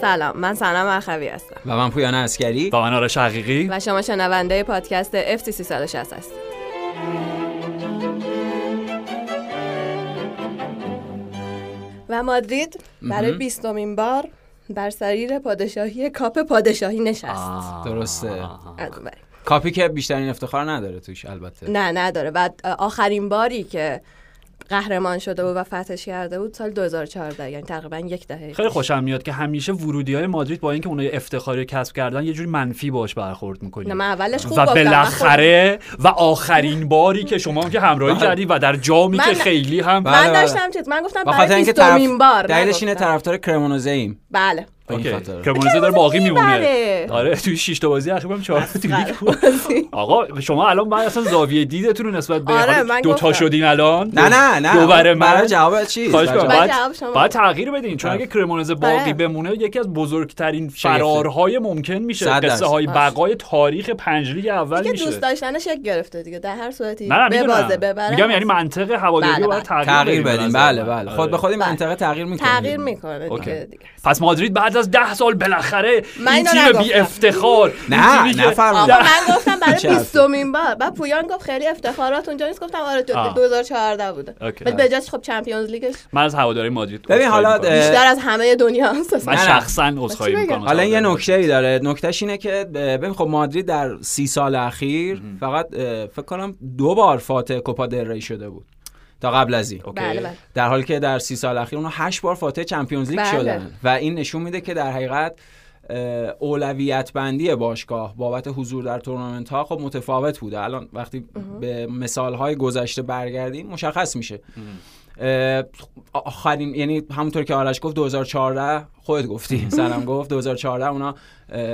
سلام من سنم اخوی هستم. و من پویان اسکری و من آرش حقیقی. و شما شنونده پادکست FT 360 هستید. و مادرید برای بیستمین بار بر سریر پادشاهی کاپ پادشاهی نشست. درسته. کاپی که بیشترین افتخار نداره توش البته نه نداره و آخرین باری که قهرمان شده بود و فتحش کرده بود سال 2014 یعنی تقریبا یک دهه خیلی خوشم میاد که همیشه ورودی های مادرید با اینکه اونها افتخاری کسب کردن یه جوری منفی باش برخورد نه می‌کنی من اولش خوب و. من بالاخره و آخرین باری که شما هم که همراهی بله. کردی و در جامی که من- خیلی هم خودم- بله، من بله. داشتم چیز من گفتم برای اینکه بیستمین بار دلیلش اینه. طرفدار کرمونوزه ایم بله به این اوکی. خاطر. داره باقی میمونه. آره توی 6 تا بازی اخیر هم 4 تا. آقا شما الان بعد اصلا زاویه دیدتون رو نسبت به آره، من دو تا. شدین الان نه نه نه دو برای من جواب چی. باید تغییر بدین چون اگه کرمونزه باقی آره. بمونه یکی از بزرگترین. فرارهای ممکن میشه. قصه های. بقای تاریخ پنج لیگ اول دیگه میشه دوست داشتنش یک گرفته دیگه در هر صورتی نه نه ببازه می‌دونم ببره میگم یعنی منطق هواداری بله، رو باید بله. تغییر, به نظر بله من. بله آره. خود به خود این بله. منطقه تغییر می‌کنه تغییر می‌کنه دیگه پس مادرید بعد از ده سال بالاخره من این تیم. بی افتخار نه، نفرمایید. آقا من گفتم برای چه حرفی؟ بیستمین بار بعد پویان گفت خیلی افتخارات اونجا نیست گفتم آره تو- آه. 2014 بوده. ولی به جاش خب چمپیونز لیگش من از هواداری مادرید ببین، حالا، بیشتر از همه دنیا هست من نه، نه. شخصا عذرخواهی؟ می‌کنم حالا یه هواداری نکته ای داره نکتهش اینه که ببین خب مادرید در سی سال اخیر فقط فکر کنم دو بار فاتح کوپا دل ری شده بود تا قبل از این. اوکی. بله بله. در حالی که در سی سال اخیر اونها هشت بار فاتح چمپیونز لیگ بله. شدن و این نشون میده که در حقیقت اولویت بندی باشگاه بابت حضور در تورنمنت ها خب متفاوت بوده. الان وقتی به مثال های گذشته برگردیم مشخص میشه. اه، آخرین یعنی همونطور که آرش گفت 2014 خودت گفتی سلام گفت 2014 اونا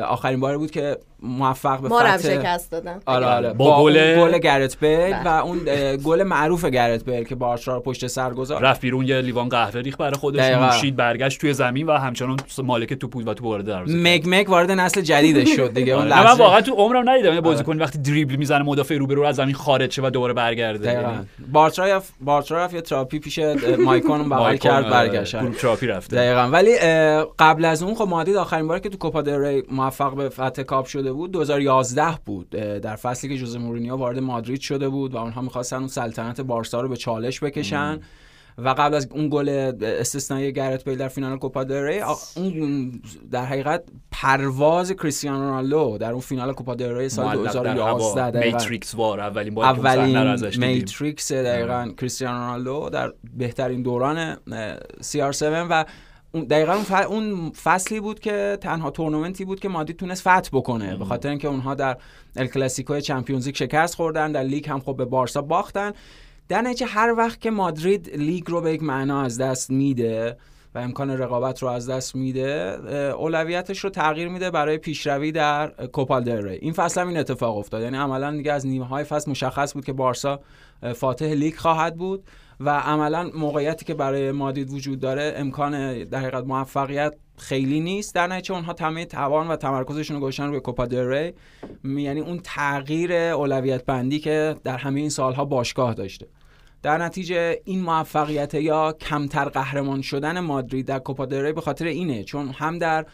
آخرین باری بود که موفق به ما فتح شکست دادن. آره آره. با با, گل- اون گل گرت بیل بله. و اون اه، گل معروف گرت بیل که بارسا رو پشت سر گذاشت. رفت بیرون یه لیوان قهوه ریخ برای خودش. نوشید برگشت توی زمین و همچنان مالک توپ بود و توپ وارد دروازه. مگ مگ وارد نسل جدیدش شد دیگه. اون آره. نه من لحظه واقعا تو عمرم ندیدم یه بازیکن وقتی دریبل می‌زنه مدافع رو به رو از زمین خارج شه و دوباره برگرده. یعنی بارترا رفت بارترا رفت یه تراپی پیش مایکون اون بغل کرد آره، برگشت. تراپی رفته. دقیقا. ولی قبل از اون خب مادرید آخرین باری که تو کوپا دل ری موفق به فتح کاپ شده بود 2011 بود در فصلی که جوزه مورینیو وارد مادرید شده بود و اونها می‌خواستن اون سلطنت بارسا رو به چالش بکشن و قبل از اون گل استثنایی گرت بیل در فینال کوپا دل اون در حقیقت پرواز کریستیانو رونالدو در اون فینال کوپا دل ری سال معلق در 2011 هوا. دقیقاً. متریکس وار اولین بار اولین ازش. متریکس دقیقا کریستیانو رونالدو در بهترین دوران CR7 و دقیقا اون, ف- اون فصلی بود که تنها تورنمنتی بود که مادرید تونست فتح بکنه. به خاطر اینکه اونها در ال کلاسیکو چمپیونز لیگ شکست خوردن در لیگ هم خب به بارسا باختن. در نتیجه هر وقت که مادرید لیگ رو به یک معنا از دست میده و امکان رقابت رو از دست میده اولویتش رو تغییر میده برای پیشروی در اه، کوپا دل این فصل هم این اتفاق افتاد. یعنی عملا دیگه از نیمه های فصل مشخص بود که بارسا فاتح لیگ خواهد بود. و عملا موقعیتی که برای مادرید وجود داره امکان در حقیقت موفقیت خیلی نیست. در نتیجه اونها تمام توان و تمرکزشون رو گذاشتن روی کوپا دل یعنی اون تغییر اولویت بندی که در همه این سالها باشگاه داشته. در نتیجه این موفقیت یا کمتر قهرمان شدن مادرید در کوپا دل ری به خاطر اینه. چون هم در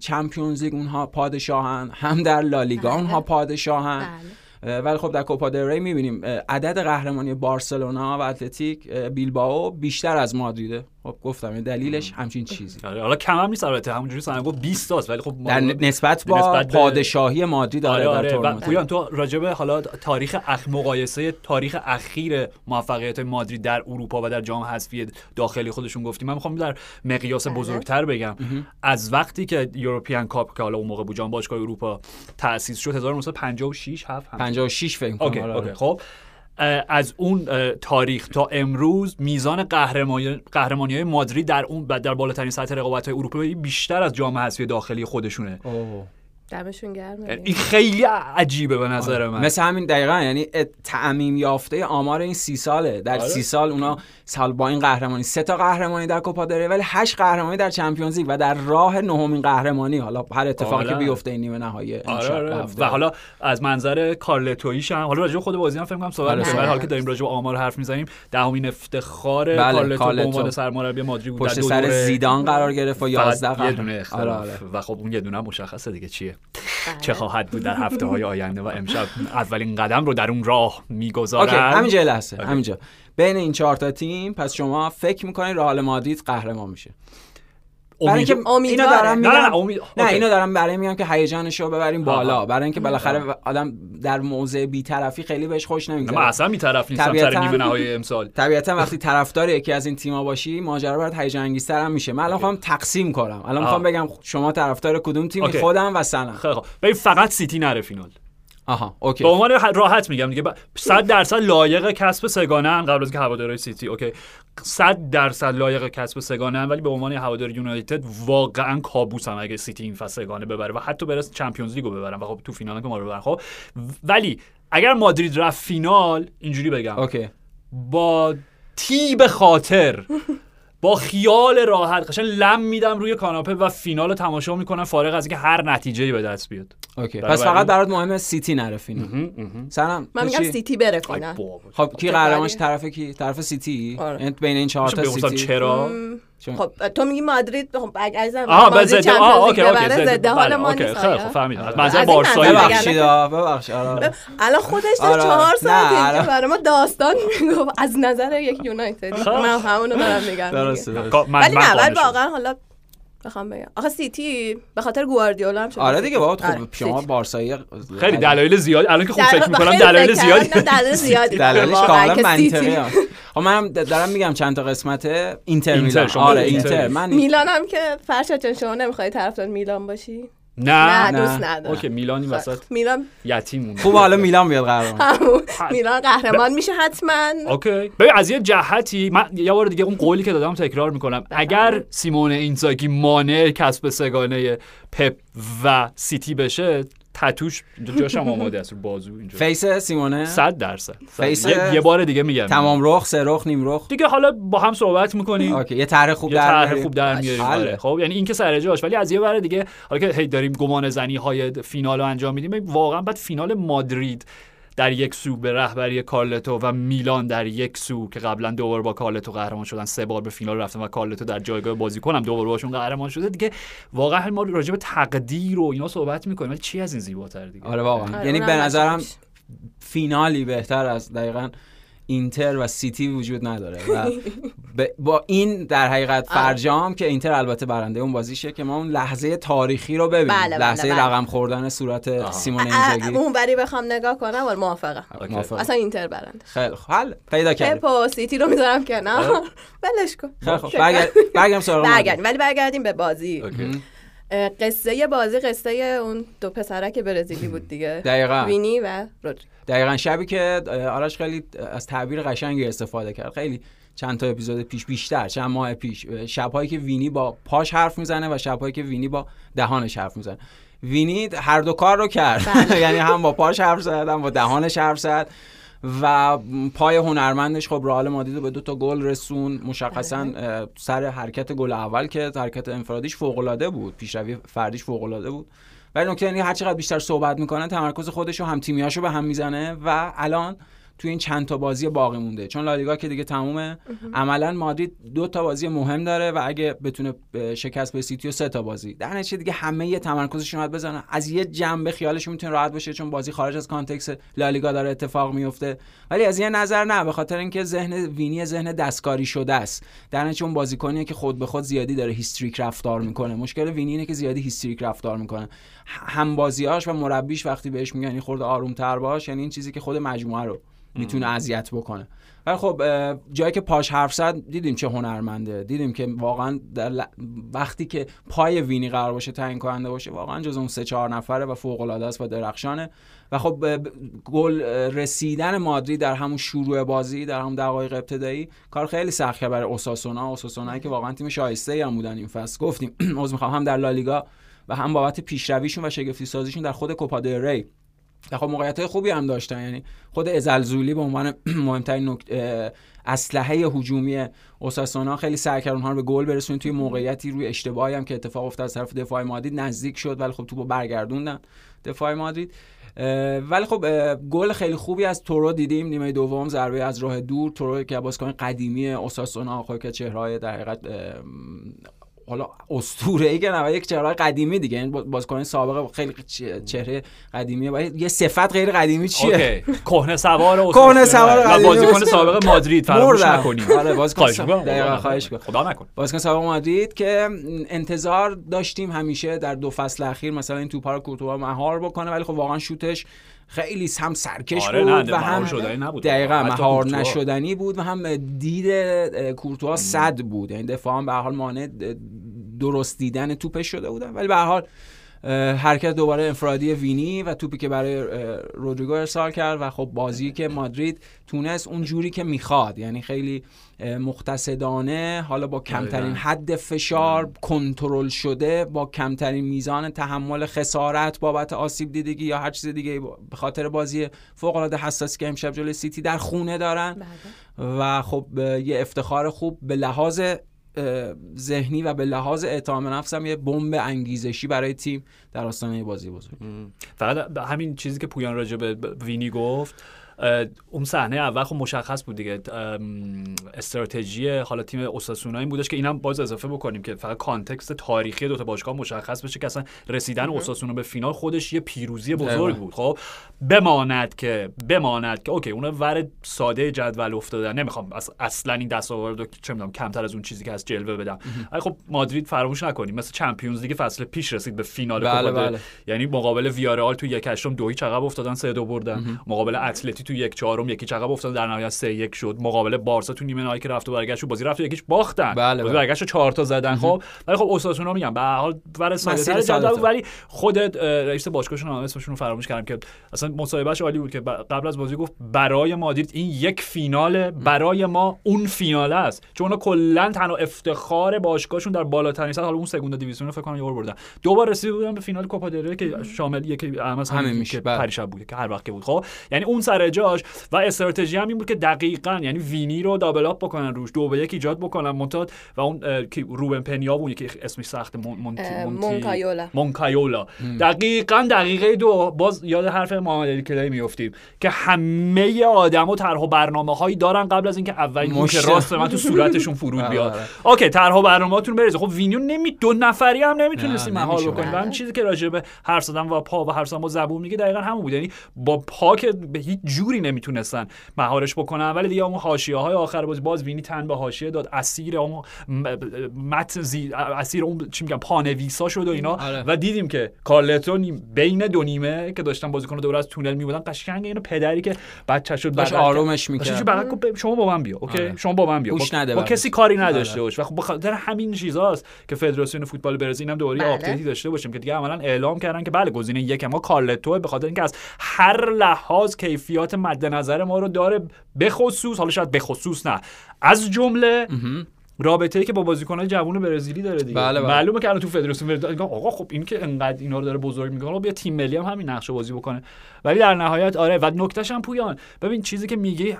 چمپیونز لیگ اونها پادشاهن هم در لالیگا بله. اونها پادشاهن. بله. ولی خب در کوپا ری می‌بینیم عدد قهرمانی بارسلونا و اتلتیک اه، بیلبائو بیشتر از مادریده. خب گفتم این دلیلش همچین چیزی. آره، حالا کم هم نیست البته همونجوری سن گفت 20 تاست ولی خب در نسبت با نسبت پادشاهی مادرید آره آره, در آره تو راجب حالا تاریخ اخ مقایسه تاریخ اخیر موفقیت مادرید در اروپا و در جام حذفی داخلی خودشون گفتیم. من می‌خوام در مقیاس بله. بزرگتر بگم. از وقتی که یوروپیان کاپ که حالا اون موقع بود جام باشگاه اروپا تأسیس شد 1956 7 56 فکر کنم آره،. خب. از اون تاریخ تا امروز میزان قهرمانی قهرمانی های مادرید در اون در بالاترین سطح رقابت های اروپایی بیشتر از جام حذفی داخلی خودشونه. دمشون گرم یعنی این خیلی عجیبه به نظر من مثل همین دقیقا یعنی تعمیم یافته آمار این سی ساله در آره. سی سال اونا سال با این قهرمانی سه تا قهرمانی در کوپا داره ولی هشت قهرمانی در چمپیونز لیگ و در راه نهمین قهرمانی حالا هر اتفاقی که کاملا. بیفته این نیمه نهایی آره آره. و حالا از منظر کارلتویش هم حالا راجع به خود بازی هم فکر کنم صحبت آره، ولی حالا که داریم راجع به آمار حرف می‌زنیم دهمین افتخار بله، کارلتو به کارلتو. عنوان سرمربی مادرید بود در پشت سر. زیدان قرار گرفت و 11 فقط یه قهرمان دونه آره اختلاف آره و خب اون یه دونه مشخصه دیگه چیه. چه خواهد بود در هفته های آینده و امشب اولین قدم رو در اون راه اوکی می‌گذارن همینجا لحظه. همینجا. بین این چهار تا تیم پس شما فکر می‌کنید رئال مادرید قهرمان میشه. برای اینکه اینو. دارم نه نه میگم نه امید نه. اینو دارم برای میگم که هیجانش رو ببریم بالا. برای اینکه بالاخره آدم در موضع بیطرفی خیلی بهش خوش نه، من نمیگذره اصلا بی‌طرف نیستم سر طبیعتاً. نیمه نهایی امسال طبیعتا وقتی طرفدار یکی از این تیم‌ها باشی ماجرا برات هیجان انگیزتر هم میشه من الان می‌خوام تقسیم کنم الان می‌خوام. بگم شما طرفدار کدوم تیمی اوکی. خودم و سنم خیلی خب ببین فقط سیتی نره فینال آها اوکی به عنوان راحت میگم دیگه 100 درصد لایق کسب سه‌گانه ان قبل از اینکه هواداری سیتی اوکی 100 درصد لایق کسب سه‌گانه ان ولی به عنوان هواداری یونایتد واقعا کابوسم اگه سیتی این فصل سه‌گانه ببره و حتی برسه چمپیونز لیگو ببرن. و خب تو فینال که ما رو ببرن. خب ولی اگر مادرید رفت فینال اینجوری بگم. اوکی. با طیب خاطر با خیال راحت قشنگ لم میدم روی کاناپه و فینال رو تماشا می‌کنم. فارغ از اینکه هر نتیجه به دست بیاد. اوکی. پس فقط برات مهمه سیتی نره فینال. سنم من میگم؟ سیتی بره ای بابا. خب کی قهرمانش؟ طرف کی؟ طرف سیتی؟ آره. یعنی بین این چهار تا سیتی؟ چرا؟ خب تو میگی مادرید خب عزیزم آها به مادرید ضد آه چمپیونز اوکی اوکی ضد حال بله، ما اوکی نیست خیلی؟ خب فهمیدم این بارسایی ببخشید آه، ببخشید آره. الان خودش داشت آره. چهار ساعت اینجا الان- برای ما داستان می‌گفت از نظر یک یونایتدی خب. من همونو دارم میگم. خب، من ولی نه. واقعا حالا بخوام بگم آخه سیتی به خاطر گواردیولا هم شده آره. دیگه بابا آره، خب شما سیتی. بارسایی خیلی دلایل زیاد الان که خوب فکر می‌کنم دلایل کردم، دلایل زیادی دلایلش کاملا. منطقیه خب منم دارم میگم چند تا قسمت اینتر میلان شما آره اینتر. من میلان هم که فرشاد جان شما نمی‌خوای طرفدار میلان باشی نه نه. دوست ندارم. اوکی میلان این وسط. میلان. یتیم مونده خوب حالا میلان بیاد قهرمان. همون. میلان قهرمان میشه حتما. اوکی. ببین از یه جهتی من یه بار دیگه اون قولی که دادم تکرار می‌کنم. اگر سیمون اینزاگی مانع کسب سه‌گانه پپ و سیتی بشه تتوش اینجا جاش هم آماده است بازو اینجا face سیمونه 100 درصد صد. face- یه, یه بار دیگه میگم تمام رخ سه رخ نیم رخ دیگه حالا با هم صحبت می‌کنیم اوکی یه طرح خوب یه در طرح میاریم. خوب در میاریم حله. آره. خب یعنی این که سر جاش ولی از یه ور دیگه حالا که هی داریم گمانه زنی های فینال رو انجام میدیم واقعا بعد فینال مادرید در یک سو به رهبری کارلتو و میلان در یک سو که قبلا دو بار با کارلتو قهرمان شدن سه بار به فینال رفتن و کارلتو در جایگاه بازیکن هم دو بار باشون قهرمان شده دیگه. واقعا ما راجع به تقدیر و اینا صحبت می‌کنیم ولی چی از این زیباتر دیگه؟ آره واقعا. آره، یعنی به نظرم. فینالی بهتر از دقیقا اینتر و سیتی وجود نداره و با این در حقیقت. فرجام که اینتر البته برنده اون بازیشه که ما اون لحظه تاریخی رو ببینیم. بله، بله، لحظه بله. رقم خوردن صورت سیمون اینزاگی اون بری بخوام نگاه کنم ولی موافقم. اصلا اینتر برنده. خیلی خوب. حل. پیدا پپ کردیم. و سیتی رو می‌ذارم کنار. ولش کن. خیلی خوب. برگرد- برگردیم سراغ برگردیم. ولی برگردیم به بازی. اوکی. قصه بازی قصه اون دو پسرک برزیلی بود دیگه. دقیقاً. وینی و رودری دقیقا. شبی که آرش خیلی از تعبیر قشنگی استفاده کرد. خیلی چند تا اپیزود پیش بیشتر چند ماه پیش. شبهایی که وینی با پاش حرف می‌زنه و شبهایی که وینی با دهانش حرف می‌زنه. وینی هر دو کار رو کرد. یعنی هم با پاش حرف زد هم با دهانش حرف زد. و پای هنرمندش خب رئال مادرید رو به دو تا گل رسوند. مشخصا اه، سر حرکت گل اول که حرکت انفرادیش فوق العاده بود. پیشروی فردیش فوق العاده بود. ولی نکته اینه هر چقدر بیشتر صحبت می‌کنه تمرکز خودش و هم تیمیاشو به هم می‌زنه و الان تو این چند تا بازی باقی مونده. چون لالیگا که دیگه تمومه. عملا مادرید دو تا بازی مهم داره و اگه بتونه شکست بده سیتی و سه تا بازی. در نتیجه دیگه همه‌ی تمرکزشون باید بذارن. از یه جنبه خیالشون می‌تونه راحت باشه چون بازی خارج از context لالیگا داره اتفاق میفته. ولی از یه نظر نه به خاطر اینکه ذهن وینی ذهن دستکاری شده است. در نتیجه اون بازیکنیه که خود به خود زیادی داره هیستریک رفتار می‌کنه. مشکل وینی اینه که زیادی هیستریک رفتار می‌کنه. هم بازیاش و مربیش وقتی بهش میگن این خورده آرومتر باش یعنی این چیزی که خود مجموعه رو می‌تونه اذیت بکنه. ولی خب جایی که پاش حرف زد دیدیم چه هنرمنده. دیدیم که واقعا در ل- وقتی که پای وینی قرار باشه تعیین کننده باشه واقعا جز اون سه چهار نفره و فوق العاده است و درخشانه. و خب گل رسیدن مادرید در همون شروع بازی در همون دقایق ابتدایی کار خیلی سخت کرد برای اوساسونا. اوساسونایی که واقعا تیم شایسته ای هم بودن این فصل. گفتیم عذر می‌خوام هم در لالیگا و هم بابت پیشرویشون و شگفتی سازیشون در خود کوپا ری. و خب موقعیت های خوبی هم داشتن. یعنی خود ازلزولی به عنوان مهمترین نکت... اسلحه هجومی اوساسونا خیلی سعی کرد اونها رو به گل برسونه. توی موقعیتی روی اشتباهی هم که اتفاق افتاد از طرف دفاع مادرید نزدیک شد ولی خب توپو برگردوندن دفاع مادرید. ولی خب گل خیلی خوبی از تورو دیدیم. نیمه دوم ضربه از راه دور. تورو که بازیکن قدیمی اوساسونا خب که چهرهای در حقیقت حالا اسطوره ای که نه یک چهره قدیمی دیگه. این بازیکن سابق خیلی چهره قدیمیه و یه صفت غیر قدیمی چیه؟ کهنه سوار کهنه سوار قدیمی. بازیکن سابق مادرید. فراموش نکنیم. آره بازیکن دقیقاً خواهش خدا نکنه. بازیکن سابق مادرید که انتظار داشتیم همیشه در دو فصل اخیر مثلا این توپا رو کورتوا مهار بکنه ولی خب واقعا شوتش خیلی هم سرکش آره بود و هم نبود. دقیقا مهار نشدنی بود و هم دید کورتوا صد بود. یعنی دفاع هم به حال مانع درست دیدن توپش شده بودن. ولی به حال حرکت دوباره انفرادی وینی و توپی که برای رودریگو ارسال کرد و خب بازی که مادرید تونست اون جوری که می‌خواد. یعنی خیلی مقتصدانه حالا با کمترین حد فشار کنترل شده با کمترین میزان تحمل خسارت بابت آسیب دیدگی یا هر چیز دیگه به خاطر بازی فوق العاده حساسی که امشب جلوی سیتی در خونه دارن. بله. و خب یه افتخار خوب به لحاظ ذهنی و به لحاظ اعتماد نفس هم یه بمب انگیزشی برای تیم در آستانه بازی بزرگ. فقط همین چیزی که پویان راجع به وینی گفت اون صحنه اول خب مشخص بود دیگه. استراتژی حالا تیم اوساسونا این بودش که اینم باز اضافه بکنیم که فقط context تاریخی دو تا باشگاه مشخص بشه که اصلا رسیدن اوساسونا به فینال خودش یه پیروزی بزرگ بود. خب بماند که بماند که okay اون ور ساده جدول افتادن. نمی‌خوام اصلا این دستاورد رو چه می‌دونم کمتر از اون چیزی که از جلوه بدم. ولی خب مادرید فراموش نکنیم. مثل چمپیونز لیگ فصل پیش رسید به فینال بله بله. یعنی مقابل ویارال تو یک هشتم دو هیچ عقب افتادن سه دو بردن. مقابل اتلتی تو یک چهارم یکی چقدر افتاد در نهایت سه یک شد. مقابل بارسا تو نیمه نهایی که رفت و برگشت بازی رفت و یکیش باختن. بله بله. برگشت چهار تا زدن. خب ولی خب اوساسونا میگم به هر حال برای ساده ولی خودت رئیس باشگاهشون هم اسمشون رو فراموش کردم که اصلا مصاحبهش عالی بود که قبل از بازی گفت برای مادرید این یک فینال برای ما اون فینال است. چون اونا کلا تنها افتخار باشگاهشون در بالاترین سطح حالا اون سگوندا دیویزیون فکر کنم یه بردن. دو بار رسیده بودن به فینال کوپا دل که شامل یکی همین میشه. پریشب بود که هر وقت بود. خب یعنی اون سر جاش و استراتژی هم این بود که دقیقا یعنی وینی رو دابل اپ بکنن روش دو به یک ایجاد بکنن مونتاد و اون که روبن پنیا بود که اسمش سخت مونکایولا. مونکایولا. دقیقا دقیقه دو باز یاد حرف محمد علی کلی میافتیم که همه آدما طرح برنامه هایی دارن قبل از اینکه اولین که راست من تو صورتشون فرود آره، بیاد. آره. اوکی طرح برنامه‌تون بریزه. خب وینیو نمی دو نفری هم نمی‌تونستیم مهار بکنیم. همین چیزی که راجع به هر زدن و پا و هر زدن با زبون میگه دقیقا همون بود. یعنی با پا که به هیچ جوری نمی‌تونستن مهارش بکنن. ولی دیگه اون حاشیه های آخر بازی باز وینی تن به حاشیه داد. اسیر اون متن زی... اسیر اون چی میگم پانویسا شد و اینا. آره. و دیدیم که کارلتو بین دو نیمه که داشتن بازیکن دور از تونل میبودن قشنگ اینو پدری که بچه‌شو بعد آرومش می‌کرد. شما با من بیا okay؟ آره. شما با من بیا. با, با کسی کاری نداشته باش و خب بخاطر همین چیزاست که فدراسیون فوتبال برزیل هم دوباره بله. update ی داشته باشیم که دیگه عملا اعلام کردن که بله گزینه یک ما کارلتو به خاطر اینکه از هر لحاظ کیفیات مد نظر ما رو داره به خصوص حالا شاید به خصوص نه از جمله رابطه ای که با بازیکنان جوان برزیلی داره دیگه. بله بله. معلومه که الان تو فدراسیون آقا خب این که انقدر اینا رو داره بزرگ می‌کنه بیا تیم ملی هم همین نقشه بازی بکنه. ولی در نهایت آره و نکتهش هم پویان. ببین چیزی که میگه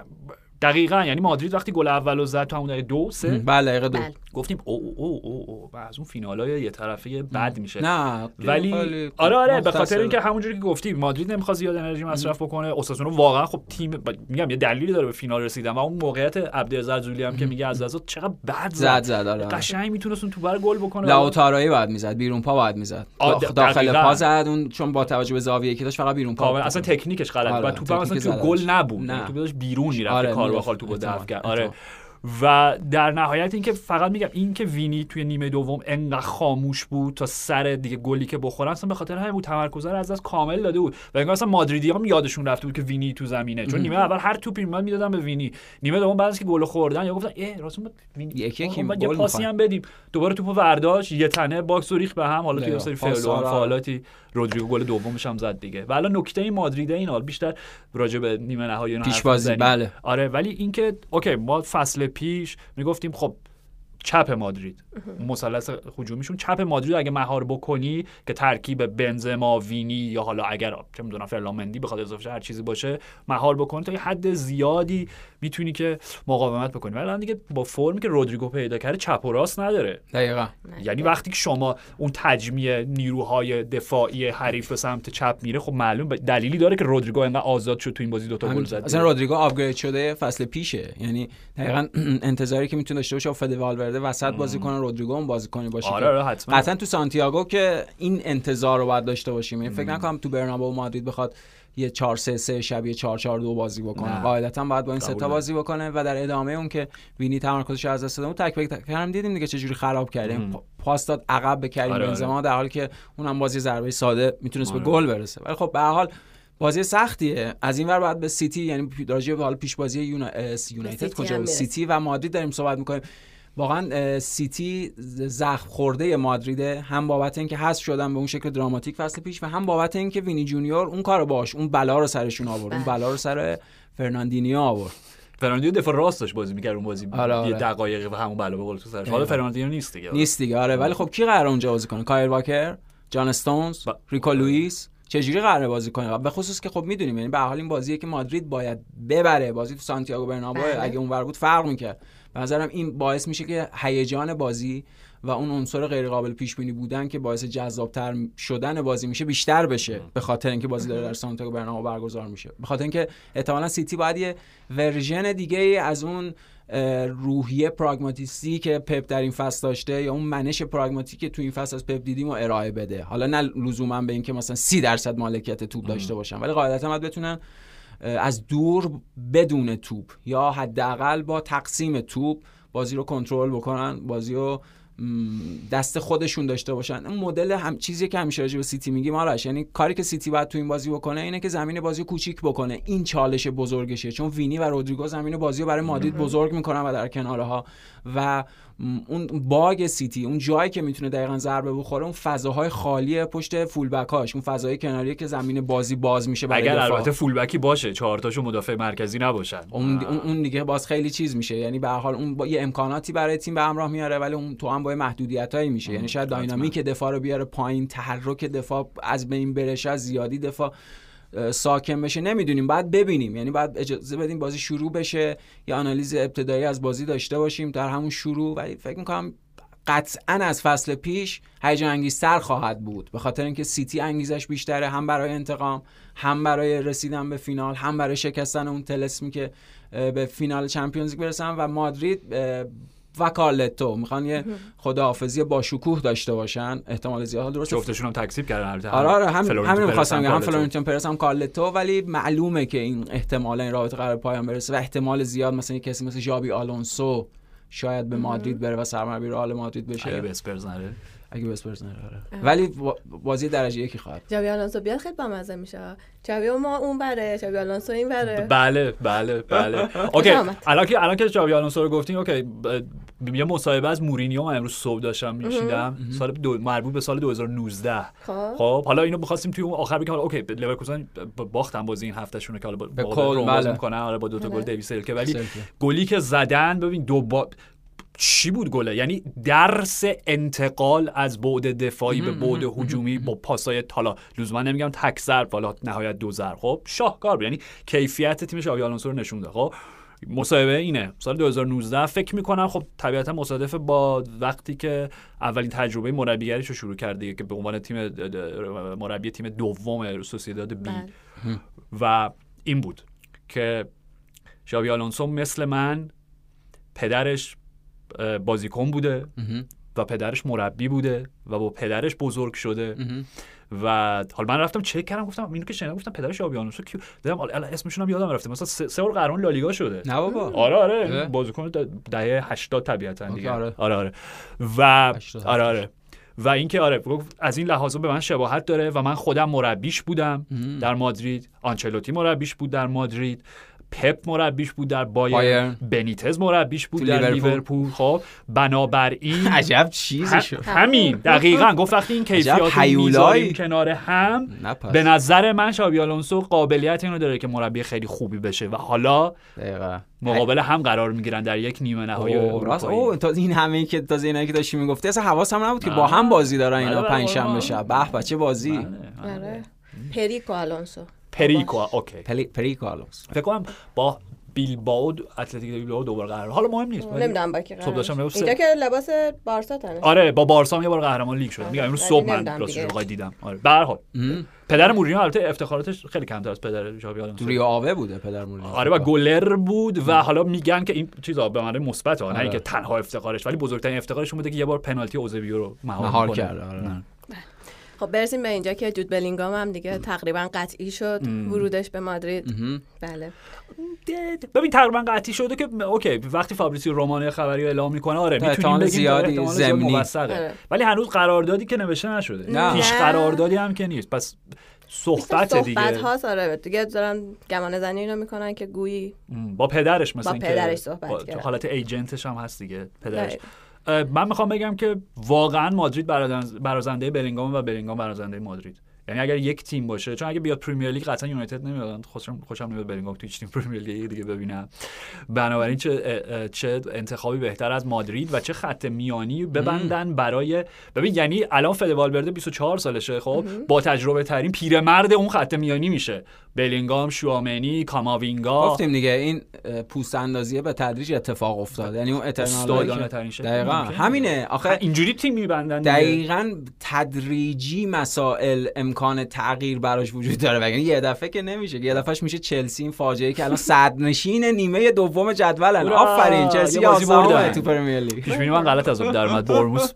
دقیقا یعنی مادرید وقتی گل اول زد تو همون دقیقه دو سه؟ بله دقیقه دو. بله. گفتیم او او او او و از اون فینالای یه طرفه بد میشه. نه ولی آره آره به خاطر اینکه همونجوری که گفتی مادرید نمی‌خواد زیاد انرژی مصرف بکنه اوساسونا واقعا خب تیم میگم یه دلیلی داره به فینال رسیدن و اون موقعیت عبدالعزیز زولی هم که میگه از لحظه چقدر بد زد. زد آره قشنگ می‌تونست اون تو بر گل بکنه. لاوتارایی بعد می‌زد بیرون پا بعد می‌زد. داخل پا زد اون چون با توجه به زاویه که داشت فقط بیرون پا اصلا تکنیکش غلط. بود آره، توپ اصلا تو گل نبود. داشت بیرون می‌رفت آره، کار با توپو دفع کرد. آره. و در نهایت اینکه فقط میگم این که وینی توی نیمه دوم انقدر خاموش بود تا سر دیگه گلی که بخورن اصلا به خاطر همین بود تمرکز رو از دست کامل داده بود. و انگار اصلا مادریدی هم یادشون رفته بود که وینی تو زمینه. چون نیمه اول هر توپی میاد می‌دادن به وینی. نیمه دوم بعد که گل خوردن یا گفتن راست وینی. یکی یکی یه پاسی هم بدیم. دوباره توپو ورداش یه تنه باکس و ریخ به هم. حالا توی سری فعل فعالاتی رودریگو گل دومش هم زد دیگه. و الان نکته این مادرید این حال بیشتر راجع به نیمه نهایی پیش بازی بله. آره ولی اینکه اوکی ما فصل پیش می‌گفتیم خب چپ مادرید. مثلث هجومیشون چپ مادرید اگه مهار بکنی که ترکیب بنزما وینی یا حالا اگر چه می‌دونم فرلامندی بخواد اضافه شه، هر چیزی باشه مهار بکنی تا یه حد زیادی می‌تونی که مقاومت بکنی. ولی الان دیگه با فرمی که رودریگو پیدا کرده چپ و راست نداره. دقیقا. یعنی وقتی که شما اون تجمیع نیروهای دفاعی حریف به سمت چپ میره خب معلوم دلیلی داره که رودریگو انقدر آزاد شد تو این بازی دوتا گل زد. اصلا رودریگو آپگرید شده فصل پیشه. یعنی دقیقا انتظاری که می‌تونه داشته باشه والورده وسط بازی کنه رودریگو اون بازی کنه باشه آره آره حتما. قطعا تو سانتیاگو که این انتظار رو باید داشته باشیم. یعنی فکر نکنم تو برنابو و مادرید بخواد یه 4 3 3 شبیه 4 4 2 بازی بکنه. نه. قاعدتا باید با این سه تا. بازی بکنه و در ادامه اون که وینی تمرکزش از دست داد اون تک به تک هم دیدیم دیگه چجوری خراب کرد یعنی پا- پاس داد عقب به کریم آره، آره. بنزما در حالی که اونم بازی ضربه ساده می‌تونست به آره. گل برسه. ولی خب به هر حال بازی سختیه. از این ور بعد به سیتی یعنی راجع به حال پیش بازی یونایتد کجا هم. سیتی و مادرید داریم صحبت می‌کنیم. واقعا سیتی زخم خورده مادریده. هم بابت اینکه حذف شدن به اون شکل دراماتیک فصل پیش و هم بابت اینکه وینی جونیور اون کارو باش اون بلا رو سرشون آورد اون بله. بلا رو سر فرناندینیو آورد. فرناندینیو دفاع راست داشت بازی می‌کرد اون بازی آره، آره. یه دقایقی و همون بلا به قول تو سرش حالا. فرناندینیو نیست دیگه. نیست دیگه آره. ولی خب کی قرار اونجا بازی کنه؟ کایر واکر جان استونز و- ریکو لوئیس. چجوری قراره بازی کنه؟ و به خصوص که خب می‌دونیم یعنی به هر حال این بازیه که مادرید باید ببره. بازی تو سانتیاگو برنابو بله. اگه اونور بود فرق می‌کرد. به نظرم این باعث میشه که هیجان بازی و اون عنصر غیر قابل پیش بینی بودن که باعث جذابتر شدن بازی میشه بیشتر بشه. به خاطر اینکه بازی داره در سانتیاگو برنابو برگزار میشه. به خاطر اینکه احتمالا سیتی باید یه version دیگه ای از اون روحیه پراگماتیستی که پپ در این فصل داشته یا اون منش پراگماتیک که تو این فصل از پپ دیدیم و ارائه بده. حالا نه لزوما به اینکه مثلا سی درصد مالکیت توپ داشته باشن ولی قاعدتا باید بتونن از دور بدون توپ یا حداقل با تقسیم توپ بازی رو کنترل بکنن بازی رو دست خودشون داشته باشن. اون مدل هم چیزی که همیشه راجع به سیتی میگیم آرش یعنی کاری که سیتی باید تو این بازی بکنه اینه که زمین بازی کوچیک بکنه. این چالش بزرگشه چون وینی و رودریگو زمین بازی رو برای مادرید بزرگ می‌کنن و در کنارها. و اون باگ سیتی اون جایی که می‌تونه دقیقا ضربه بخوره اون فضاهای خالی پشت فولبک هاش اون فضای کناری که زمین بازی باز میشه برای اگر. البته فولبکی باشه چهار تاشو مدافع مرکزی نباشن. اون, اون دیگه باز خیلی چیز میشه. یعنی به حال اون با یه امکاناتی برای تیم به همراه میاره ولی اون تو هم با محدودیتایی میشه. یعنی شاید داینامیک دفاع رو بیاره پایین تحرک دفاع از بین شاید زیادی دفاع. ساکن بشه نمی‌دونیم بعد ببینیم. یعنی بعد اجازه بدیم بازی شروع بشه یا آنالیز ابتدایی از بازی داشته باشیم در همون شروع. ولی فکر می‌کنم قطعا از فصل پیش هیجان انگیزتر خواهد بود. به خاطر اینکه سیتی انگیزش بیشتره هم برای انتقام هم برای رسیدن به فینال هم برای شکستن اون تلسمی که به فینال چمپیونز لیگ برسن و مادرید اه، و کارلتو می‌خوان یه خداحافظی با شکوه داشته باشن. احتمال زیاد. درسته جفتشون هم تکذیب کردن البته. آره آره هم همین پرز می‌خواستم هم. فلورنتین پرز هم کارلتو. ولی معلومه که این احتمالا این رابطه قرار پایان برسه و احتمال زیاد مثلا یه کسی مثل ژابی آلونسو شاید به مادرید بره و سرمربی رئال مادرید بشه. اگه به اسپرز نره. اگه به اسپرز نره آره. ولی با- بازی درجه یکی خواهد. ژابی آلونسو بیاد خیلی بامزه میشه. ژابی ما اون بره ژابی آلونسو این بره. بله بله بله. okay. الان که الان که ژابی آلونسو رو گفتین okay یه مصاحبه از مورینیو من امروز صبح داشتم می‌شنیدم. سال دو مربوط به سال 2019 خب. خب حالا اینو می‌خواستیم توی اون آخر بگیم حالا okay لورکوزن باختن بازی این هفته شونه که حالا با با- بازی بله. می‌کنن. آره با دو تا بله. گل دیویس سلکه ولی. گلی که زدن ببین دو با چی بود گله یعنی درس انتقال از بعد دفاعی به بعد هجومی با پاسای حالا لزوما نمیگم تک ضرب حالا نهایت دو ضرب. خب شاهکار بود. یعنی کیفیت تیم ژابی آلونسو رو نشون داد. خب مصاحبه اینه. سال 2019 فکر می‌کنم خب طبیعتا مصادف با وقتی که اولین تجربه مربیگریش رو شروع کرده که به عنوان تیم مربی تیم دوم سوسیداد بی. بله. و این بود که شاوی آلونسو مثل من پدرش بازیکن بوده. و پدرش مربی بوده و با پدرش بزرگ شده. و حالا من رفتم چک کردم گفتم اینو که شنیدم گفتم پدرش آلونسو کیو؟ دیدم اسمشون هم یادم رفته. مثلا سه سه بار قهرمان لالیگا شده. نه بابا. آره آره. بازیکن دهه 80 طبیعتا دیگه. آره. آره آره. و 80 آره آره. و اینکه آره گفت از این لحاظا به من شباهت داره و من خودم مربیش بودم. در مادرید. آنچلوتی مربیش بود در مادرید. پپ مربیش بود در بایر بایرن. بنیتز مربیش بود در لیورپول. لیورپول خب بنابراین عجب چیزی شد همین دقیقا گفت وقتی این کیفیات. می‌ذاریم کنار هم نه پس به نظر من شابی آلونسو قابلیت اینو داره که مربی خیلی خوبی بشه و حالا دقیقا مقابل هم قرار می‌گیرن در یک نیمه نهایی راست اوه تا این همه که تازه اینایی که داشتی می‌گفتی اصلا حواسم نبود که با. هم بازی دارن اینا بله، پنج شنبه. شب به بچه بازی بله. آره پریکو آلونسو پریکو اوکی. پلی پری کارلوس فکر کنم با بیلباو اتلتیک بیلباو دوباره قهرمان حالا مهم نیست نمی‌دونم با کی صبح داشتم قرار لباس- اینجا که لباس بارسا تنه. آره با بارسا هم یه بار قهرمان لیگ شد. میگم امروز صبح من راستش. رو دیدم. آره. به هر حال. پدر مورینیو البته افتخاراتش خیلی کمتر از پدر ژاوی آلونسو. ریو آوه بوده پدر مورینیو. آره و گلر بود و حالا میگن که این چیزا به معنی مثبت ها نه آره. اینکه تنها افتخارش ولی بزرگترین افتخارش اون بوده که یه بار پنالتی اوزبیو رو مهار, مهار کنه. کرده، آره. نه. خب برسیم به اینجا که جود بلینگام هم دیگه تقریبا قطعی شد ورودش به مادرید. بله ببین تقریبا قطعی شده که اوکی وقتی فابریسی رومانه خبری رو اعلام می‌کنه آره می‌تونیم زیادی. موثقه. آره. ولی هنوز قراردادی که نوشته نشده نه. پیش. قراردادی هم که نیست پس صحبت دیگه صحبت ها آره دیگه دارن گمان زنی اینو می‌کنن که گویی با پدرش مثلا با پدرش صحبت با کرد. حالت ایجنتش هم هست دیگه پدرش من می‌خوام بگم که واقعا مادرید برازن- برازنده بلینگام و بلینگام برازنده مادرید. یعنی اگر یک تیم باشه چون اگه بیاد پرمیر لیگ قطعا یونایتد نمیاد. خوشم خوشم نمیاد بلینگام تو هیچ تیم پرمیر لیگ دیگه ببینم. بنابراین چه چه انتخابی بهتر از مادرید و چه خط میانی ببندن برای ببین یعنی الان فد والورده 24 سالشه خب؟ با تجربه ترین پیرمرد اون خط میانی میشه. بلینگام شوامنی کاماوینگا. گفتیم دیگه این پوست اندازیه به تدریج اتفاق افتاد یعنی اون اترنال دقیقا. همینه. آخه اینجوری تیم میبندن. دقیقا تدریجی مسائل امکان تغییر براش وجود داره. وگرنه یه دفعه که نمیشه. یه دفعهش میشه چلسی این فاجعه که الان صدرنشین نیمه دوم جدولن! آفرین. چلسی بازی 11 بردن. تو پرمیر لیگ. پیش من غلط از اون در اومد. برموس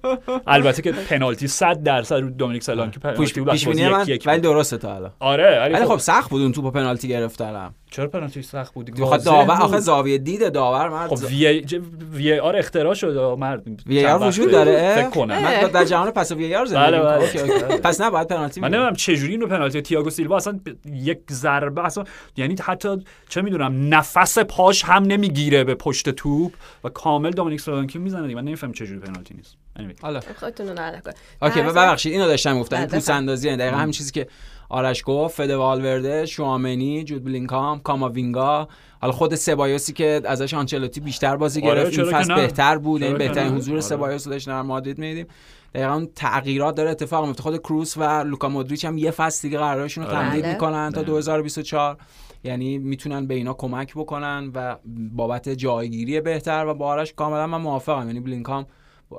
البته که پنالتی 100 درصد رو دومینیک سالانکی پنالتی بود ولی. درسته تا الان. آره ولی ولی خب خب سخت بود. اون توپ پنالتی گرفتنم چرا پنالتی سخت بود بخاطر واضح داور. آخه زاویه دید داور مرد خب وی ج- وی آر اختراع شده مرد وی آر. وجود داره فکر کنم من در جهان پس وی آر زندگی بله،. بله. okay. پس نه باید پنالتی من. نمی‌دونم چه جوری اینو پنالتی تیاگو سیلوا اصلا ب- یک ضربه اصلا یعنی حتی چه می‌دونم نفس پاش هم نمی‌گیره به پشت توپ و کامل دومینیک سولانکی می‌زنه دیگه من نمیفهمم چه جوری پنالتی نیست. حالا خودتون رو نرده کن okay ببخشید اینو داشتم گفتم این بله، پوست اندازی دقیقا همین چیزی که آرش گفت فد والورده شوامنی جود بلینگام کاماوینگا حالا خود سبایوسی که ازش آنچلوتی بیشتر بازی آره، گرفت این فصل؟ بهتر بود این که بهترین؟ حضور آره. سبایوس رو داشت در مادرید میدیم دقیقا اون تغییرات داره اتفاق میفته خود کروس و لوکا مودریچ هم یه فصل دیگه قرارشون رو آره. تمدید بله. می‌کنن تا بله. 2024 یعنی می‌تونن به اینا کمک بکنن و بابت جایگیری بهتر و با آرش کاملا من موافقم یعنی بلینگام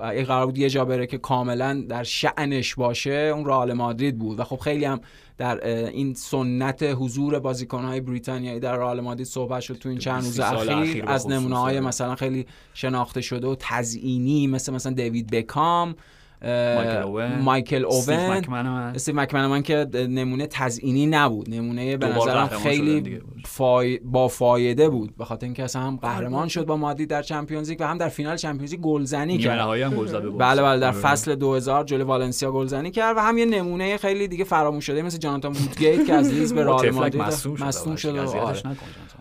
اگه قرار بود یه جا بره که کاملا در شانش باشه اون رئال مادرید بود و خب خیلی هم در این سنت حضور بازیکنهای بریتانیایی در رئال مادرید صحبت شد تو این چند روز 20 سال اخیر اخیر از خصوص، نمونه های آره. مثلا خیلی شناخته شده و تزئینی مثل مثلا دیوید بکام مایکل اوون. مایکل اوون. استیو مکمنمن که نمونه تزئینی نبود. نمونه به نظرم خیلی. فای... با فایده بود. به خاطر اینکه اصلا هم قهرمان شد با مادرید در چمپیونز لیگ و هم در فینال چمپیونز لیگ گلزنی کرد. نهایی هم گل زده بود. بله بله در آره. فصل 2000 جلوی والنسیا گلزنی کرد و هم یه نمونه خیلی دیگه فراموش شده مثل جاناتان وودگیت که از لیدز به رئال مادرید مصدوم شد آره.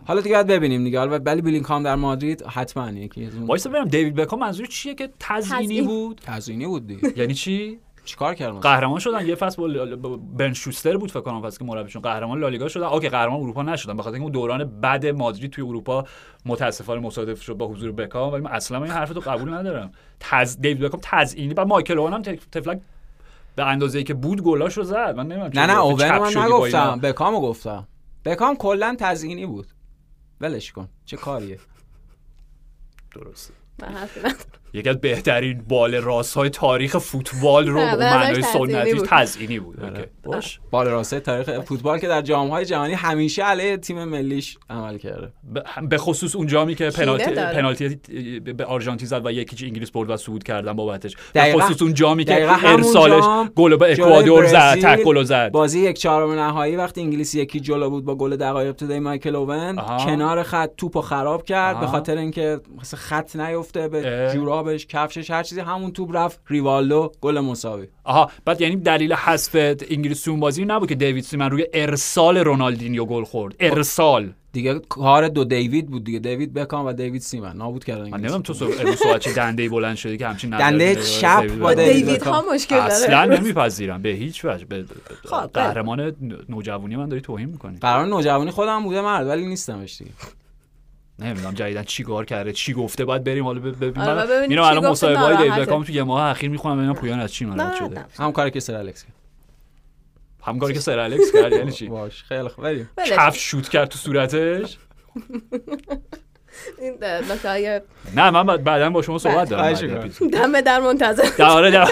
حالا دیگه باید ببینیم دیگه. حالا ولی بلینگام در مادرید حتما یکی از اون وایسا ببینم دیوید بکام منظور چیه که تزیینی تزیین. بود؟ تزئینی بود دیگه. یعنی چی؟ چیکار کردن قهرمان شدن. یه فصل با برند شوستر بود فکر کنم فصل که مربیشون قهرمان لالیگا شدن. okay قهرمان اروپا نشدن. به خاطر اینکه اون دوران بد مادرید توی اروپا متاسفانه مصادف شد با حضور بکام. ولی من اصلا این حرفتو قبول ندارم. تز دیوید بکام تزیینی. بعد مایکل اوون هم طف- طفلک به اندازه‌ای که بود گلاشو زد. من نمی‌دونم نه نه اوون من. نگفتم. بکامو گفتم. بکام کلا تزئینی بود. ولش کن. چه کاریه؟ درسته. یکی از بهترین بال راست های تاریخ فوتبال رو به معنای سنتی بود. تزیینی بود آره. اوکی. باش بال راسته تاریخ فوتبال که در جام‌های جهانی همیشه علیه تیم ملیش عمل کرده به خصوص اون جامی که پنالتی. پنالتی به آرژانتین زد و یکیچ انگلیس برد و صعود کردن بابتش به. خصوص اون جامی که ارسالش جام گل به اکوادور زد برزیل تک گل زد بازی یک چهارم نهایی وقتی انگلیس یکی جلو بود با گل دقایق ابتدایی مایکل اوون. کنار خط توپو خراب کرد. به خاطر اینکه خط نیفته به اه. جوراب جورابش کفشش هر چیزی همون توپ رفت. ریوالدو گل مساوی. آها بعد یعنی دلیل حذف انگلیس اون بازی نبود که دیوید سیمن روی ارسال رونالدینیو گل خورد. ارسال. دیگه کار دو دیوید بود دیگه. دیوید بکام و دیوید سیمن. نابود کردن من. نمی‌دونم تو سو- صحبت چه دنده ای بلند شده که همچین دنده. چپ دیوید با. دیوید ها مشکل داره. اصلا نمیپذیرم. به هیچ وجه. به به- خب، قهرمان نوجوانی من داری توهین می‌کنی. قرار نوجوانی خودم بوده مرد ولی نیستمش دیگه. نمی‌دونم جدیدن چی کار کرده چی گفته باید بریم حالا ببینیم. آره، میرم چی الان مصاحبه های دیوید. بکام تو یه ماه اخیر می‌خونم ببینم پویان از چی ناراحت شده. هم کاری که سر الکس کرد. هم کاری که سر الکس کرد یعنی چی؟ باش خیلی خوب. بریم ولش کف شوت کرد تو صورتش؟ این های نه من بعد- بعدا با شما صحبت دارم. دم در منتظر. در آره در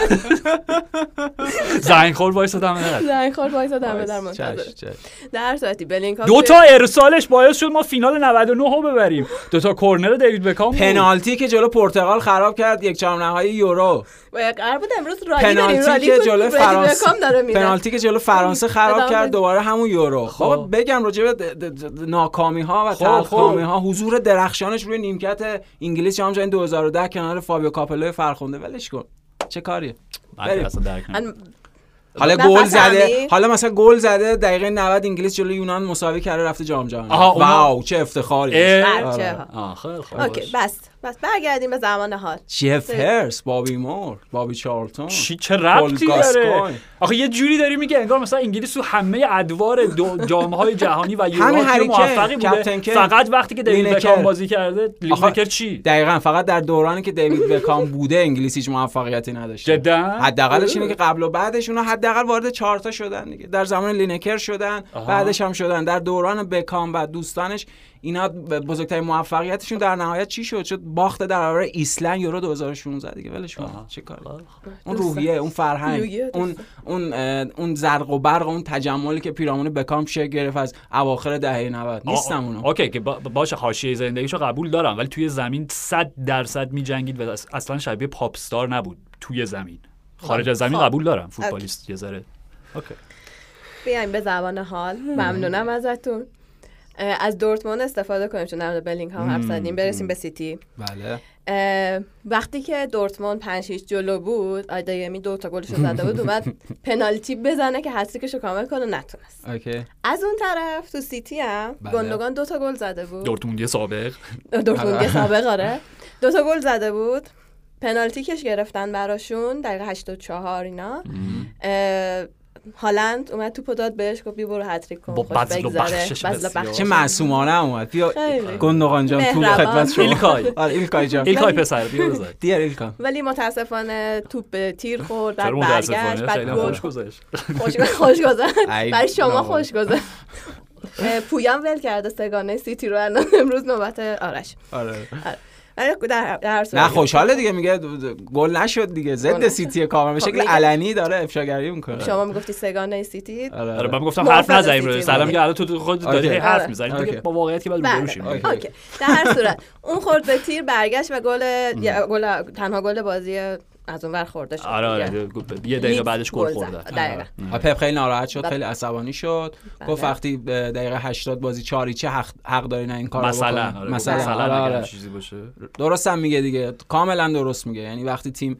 زنگ خور وایس دادم زنگ خورد وایسا دم در منتظر. چش چش در صورتی بلینکام دو تا ارسالش باعث شد ما فینال 99 رو ببریم. دو تا کرنر دیوید بکام. پنالتی که جلو پرتغال خراب کرد یک چهارم نهایی یورو قرار بود امروز رالی پنالتی که جلو فرانسه پنالتی که جلو فرانسه خراب کرد. دوباره همون یورو. خب. بابا بگم راجع به ناکامی ها و خب، تلخکامی خب. ها حضور درخشانش روی نیمکت انگلیس جام جهانی 2010 کنار فابیو کاپلو فرخنده. ولش کن. چه کاریه؟ حالا گل زده. حالا مثلا گل زده دقیقه 90 انگلیس جلو یونان مساوی کرده رفته جام جهانی. wow چه افتخاری آره. ها. آه خیلی خوب. okay. بس. بس برگردیم به زمان حال. جف هرست بابی مور بابی چارلتون. چی چه ربطی داره. آخه یه جوری داری میگه انگار مثلا انگلیس تو همه ادوار جام های جهانی و یورو موفقی بوده. فقط وقتی که دیوید. بکام بازی کرده آخه- لینکر چی؟ دقیقا فقط در دورانی که دیوید بکام بوده انگلیس هیچ موفقیتی نداشته. جدا؟ حداقلش اینه که قبل و بعدش اونا حداقل وارد چهارتا شدن دیگه. در زمان لینکر شدن. بعدش هم شدن. در دوران بکام و دوستانش اینا بزرگترین موفقیتشون در نهایت چی شد؟ شد باخت در برابر ایسلند یورو 2016 دیگه. ولش کن. چه کاری اون. روحیه اون فرهنگ اون اون اون زرق و برق اون تجملی که پیرامون بکام شکل گرفت از اواخر دهه 90 نیستم اونا okay که با- باشه حاشیه زندگیشو قبول دارم ولی توی زمین 100 درصد میجنگید و اص- اصلا شبیه pop star نبود توی زمین. خارج از زمین خب. قبول دارم فوتبالیست یه ذره. okay. بیایم به زمان حال. ممنونم ازتون. از دورتموند استفاده کنیم چون در مورد بلینگام حرف زدیم. برسیم به سیتی. بله. وقتی که دورتموند 5 6 جلو بود آدیمی دو تا گلش زده بود اومد پنالتی بزنه که هت‌تریکش رو کامل کنه نتونست. okay. از اون طرف تو سیتی هم بله. گندوگان دو تا گل زده بود. دورتموندی سابق. دورتموند آره. یه سابق آره. دو تا گل زده بود. پنالتی کش گرفتن براشون دقیقه 84 اینا. هالند اومد توپو داد بهش گفت بی برو هت‌تریک کن با بذل بگذره. بخشش. چه معصومانه اومد. بیا. گندوگان جان تو. خدمت شما. ایلکای. آره ایلکای جان. ایلکای ولی- پسر بیا بزن. dear ایلکای ولی متاسفانه توپ به تیر خورد بعد برگشت بعد خوش گذشت. خوش خوش گذشت. ای برای شما. خوش گذشت. پویان ول کرده سگانه سیتی رو الان امروز نوبت آرش. آره. ولی در در هر صورت نه خوشحاله دیگه میگه گل نشد دیگه ضد. سیتی کامل به خب شکل علنی داره افشاگری می‌کنه شما می‌گفتی سگانه سیتی آره آره من گفتم حرف نزنیم سیتی رو سلام. میگه الان تو خود داری حرف آره. می‌زنی. دیگه با واقعیت که بعد بله. روبرو شیم اوکی. اوکی در هر صورت اون خورد به تیر برگشت و گل گل تنها گل بازی از اون ور خورده شد آره. آره یه دقیقه بعدش گل. خورده دقیقاً. آره. پپ خیلی ناراحت شد بله. خیلی عصبانی شد بله. گفت وقتی به دقیقه 80 بازی چاری چه حق, حق داری نه این کارو مثلا آره مثلا مثلا آره، آره. چیزی باشه درست هم میگه دیگه کاملا درست میگه یعنی وقتی تیم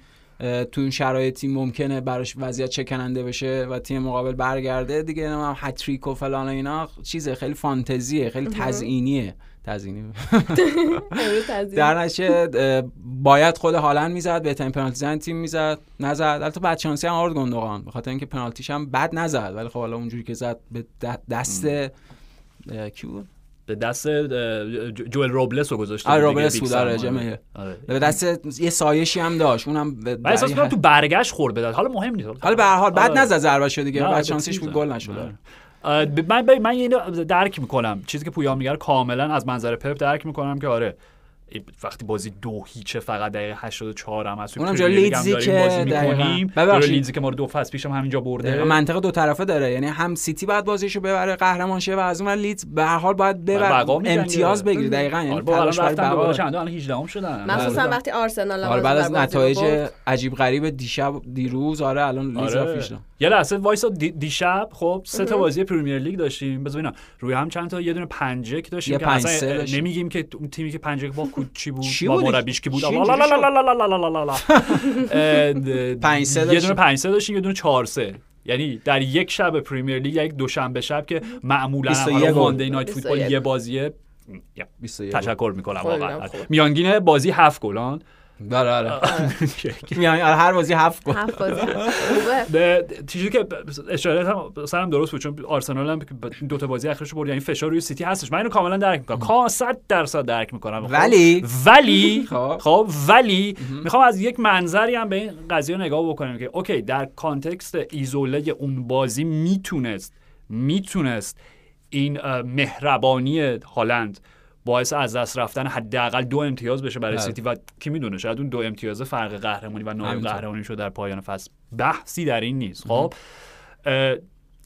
تو این شرایطی ممکنه براش وضعیت چکننده بشه و تیم مقابل برگرده دیگه نمی‌دونم هتریک و فلان و اینا چیزه خیلی فانتزیه خیلی تزیینیه تزیینی تزیین. در نتیجه اه، باید خود هالند می‌زد بهترین پنالتی زن تیم می‌زد نزد البته بعد شانسی هم آورد گندوقان به خاطر اینکه پنالتیش هم بد نزد ولی خب حالا اونجوری که زد به دست کی بود به دست جوئل روبلس رو گذاشته آره، روبلس بود، آره، جمعه. آره. به دست یه سایشی هم داشت اونم به من احساس می‌کنم تو برگشت خورد بداد حالا مهم نیست حالا به هر حال بد آره. نزد ضربه شد دیگه بعد شانسیش بود. گل نشد آره. من من اینو درک می‌کنم. چیزی که پویا میگه کاملا از منظر پپ درک می‌کنم که آره وقتی بازی دو هیچه فقط دقیقه 84 هم هست اونم جای لیدزی که می‌کنیم. لیدزی که ما رو دو فصل پیشم هم همینجا برده. منطقه دو طرفه داره. یعنی هم سیتی باید بازیشو ببره قهرمان شه و از اون لیدز به هر حال باید ببره امتیاز بگیره. دقیقاً. یعنی آره، تلاش باید ببره چون الان 18 ام شدن. مخصوصا آره. وقتی آرسنال آره، بعد از نتایج عجیب غریب دیشب دیروز آره الان لیدز 18 یه لحظه وایسا دیشب خب سه تا بازی پرمیر لیگ داشتیم. بذار اینا روی هم چند تا؟ یه دونه پنج یک داشتیم که پنج اصلا نمیگیم که اون تیمی که پنج یک با کود چی بود؟ با مربیش کی بود؟ پنج سه یه دونه پنج سه داشتیم یه دونه چهار سه یعنی در یک شب پریمیر لیگ یک دوشنبه شب که معمولا حالا Monday Night Football یه بازیه تشکر می‌کنم واقعا. میانگین بازی هفت گله الان. آره آره. میان آره، هر بازی هفت گل. هفت بازی به چیزی که اشاره هم سرم درست بود چون آرسنال هم دو تا بازی اخیرش برد یعنی فشار روی سیتی هستش. من اینو کاملا درک می‌کنم. کا 100 درصد درک می‌کنم. ولی- ولی؟ خب. خب ولی؟ می‌خوام از یک منظری هم به این قضیه نگاه بکنیم که اوکی در context ایزوله اون بازی می‌تونست می‌تونست این مهربانی هالند باعث از دست رفتن حداقل دو امتیاز بشه برای بله. سیتی و کی می‌دونه شاید اون دو امتیاز فرق قهرمانی و نایب. قهرمانی شد در پایان فصل بحثی در این نیست خب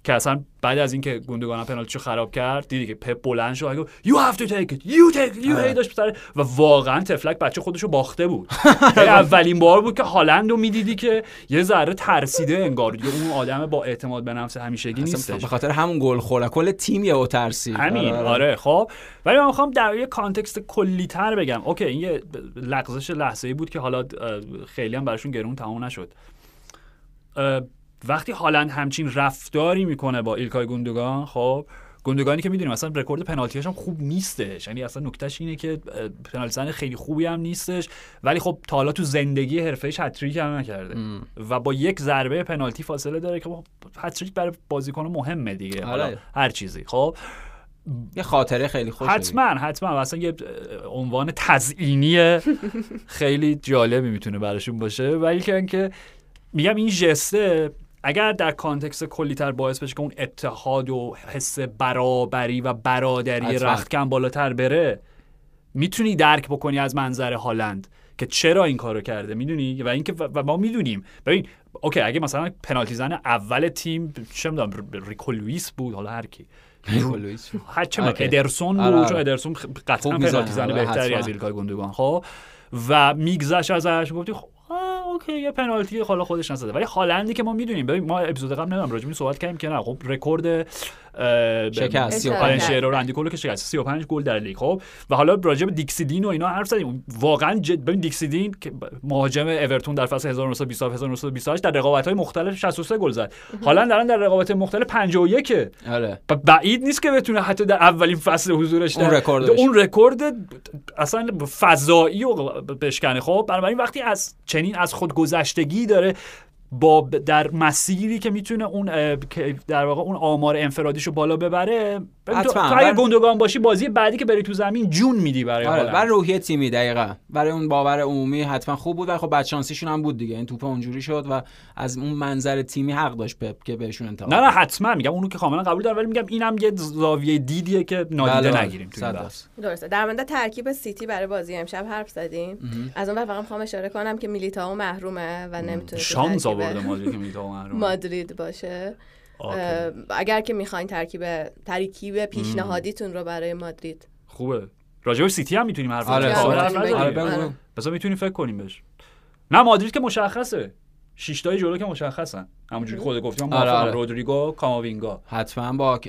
که اصلا بعد از اینکه گوندوگان پنالتیشو خراب کرد دیدی که پپ بلند شد گفت to take it you take it you آره. هی داشت سر و واقعا تفلک بچه خودشو باخته بود. یعنی اولین بار بود که هالند رو می‌دیدی که یه ذره ترسیده انگار دیگه. اون آدم با اعتماد به نفس همیشگی نیستش. به خاطر همون گل خورد کل تیم یه ترسی همین. آره خب. ولی من می‌خوام در یه context کلی تر بگم. اوکی این یه لغزش لحظه ای بود که حالا خیلی هم براشون گرون تموم نشد. وقتی هالند همچین رفتاری می‌کنه با ایلکای گوندوگان خب گوندوگانی که می‌دونیم اصلا رکورد پنالتیاش هم خوب نیستش. یعنی اصلا نکتهش اینه که پنالتی زن خیلی خوبی هم نیستش. ولی خب تا حالا تو زندگی حرفه‌ایش هتریک هم نکرده. و با یک ضربه پنالتی فاصله داره که خب هتریک برای بازیکن مهمه دیگه. حالا آره. هر چیزی. خب یه خاطره خیلی خوش حتما حتما. و اصلا یه عنوان تزئینی خیلی جالبی می‌تونه براشون باشه. ولی که اینکه میگم این ژسته اگر در context کلیتر باعث بشه که اون اتحاد و حس برابری و برادری. رختکن بالاتر بره می‌تونی درک بکنی از منظر هالند که چرا این کارو کرده می‌دونی و اینکه و ما می‌دونیم ببین اوکی اگه مثلا پنالتی زن اول تیم چه می‌دونم ریکو لوئیس بود حالا هر کی. هر چه. ادرسون آره، بود آره. چون ادرسون خ- قطعا پنالتی آره، بهتری. از ایلکای گوندوگان خب و میگذشت ازش گفتی خب اوکی یه پنالتی حالا خودش نزده. ولی هالندی که ما می‌دونیم ببین ما اپیزود قبل نمی‌دونم این صحبت کردیم که نه خب رکورد شکست، 35. آلن شیرر و اندی کول رو که شکست. 35 گل در لیگ. خب؟ و حالا راجع به دیکسی دین و اینا حرف زدیم. واقعا جد ببین دیکسی دین که مهاجم اورتون در فصل 1927 1928 در رقابت‌های مختلف 63 گل زد. هالند الان در رقابت مختلف 51 آره. بعید نیست که بتونه حتی در اولین فصل حضورش اون رکوردش. اون رکورد اصلا فضایی رو بشکنه. خب؟ بنابراین وقتی از چنین از خود گذشتگی داره با در مسیری که می‌تونه اون در واقع اون آمار انفرادیشو بالا ببره تو, حتما. تو گندگان باشی بازی بعدی که بری تو زمین جون میدی برای آره. برای روحیه تیمی دقیقا. برای اون باور عمومی حتما خوب بود و خب بدشانسیشون هم بود دیگه. این توپ اونجوری شد و از اون منظر تیمی حق داشت پپ که بهشون انتقاد نه نه حتما. میگم اونو که کاملا قبول دارم ولی میگم اینم یه زاویه دیدیه که نادیده بله، نگیریم تو. درسته. در مورد ترکیب سیتی برای بازی امشب حرف زدیم. از اون فقط می‌خوام اشاره کنم که میلیتائو محرومه و نمی‌تونه تو شانس آورده مادرید که میلیتائو محرومه. مادرید باشه. اگر که می‌خواین ترکیب ترکیب پیشنهادیتون رو برای مادرید. خوبه. راجع سیتی هم می‌تونیم حرف آره، بزنیم. آره، می‌تونیم. آره. بذار می‌تونیم فکر کنیم بهش. نه مادرید که مشخصه. شیشتای جلو که مشخصن. همونجوری خود گفتیم آره، آره آره. رودریگو کاماوینگا. حتما با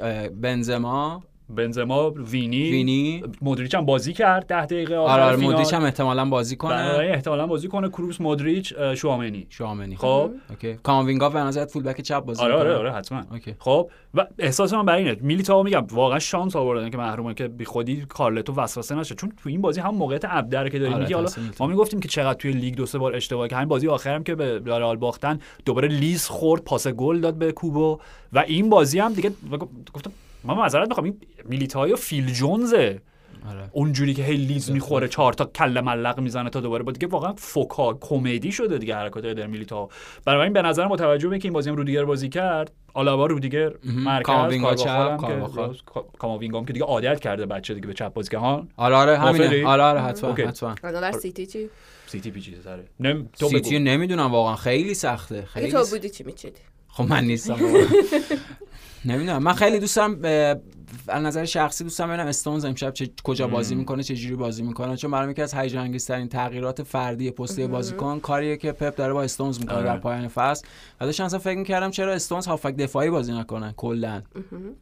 بنزما. بنزما وینی وینی. مودریچ هم بازی کرد ده دقیقه آخر آره آره. مودریچ هم احتمالاً بازی کنه. بنابراین احتمالاً بازی کنه. کروس مودریچ اه، شوامنی. شوامنی خب. اوکی. کاماوینگا به نظرت فول بک چپ بازی آره آره؟ آره حتما. اوکی. خب. و احساس من بر اینه. میلیتائو میگم واقعا شانس آوردن که محرومه که بی خودی کارلتو وسوسه نشه. چون تو این بازی هم موقعیت ابدر که داری آره، میگی حالا. ما می‌گفتیم که چقدر توی لیگ دو سه بار اشتباه که همین بازی آخرم که به رئال باختن دوباره لیز خورد پاس گل داد به کوبو. و این بازی هم دیگه گفتم ما معذرت می‌خوام این میلیتائو فیل جونزه. آره. اونجوری که هی لیز می‌خوره چهار تا کله معلق می‌زنه تا دوباره با دیگه واقعا فوکا کمدی شده دیگه حرکات در میلیتائو بنابراین به نظر با توجه به اینکه این بازی هم رودیگر بازی کرد. آلابا رودیگر مرکز کاماوینگا کارواخال چپ، هم که که دیگه عادت کرده بچه دیگه به چپ بازی که ها آره آره؟ همینه. آره آره حتما اوکی. حتما. ور سیتی چی؟ سیتی پیچیده تره نم تو سیتی نمی‌دونم واقعا. خیلی سخته خیلی تو بودی چی میچیدی؟ خب من نیستم. نمی‌دونم من خیلی دوست دارم اه، از نظر شخصی دوستم ببینم استونز امشب چه کجا بازی می‌کنه چه جوری بازی می‌کنه. چون برام یکی از هیجان انگیزترین تغییرات فردی پستی بازیکن کاریه که پپ داره با استونز می‌کنه آره. در پایان فصل. و داشتم اصلا فکر می‌کردم چرا استونز هافک دفاعی بازی نکنه کلا.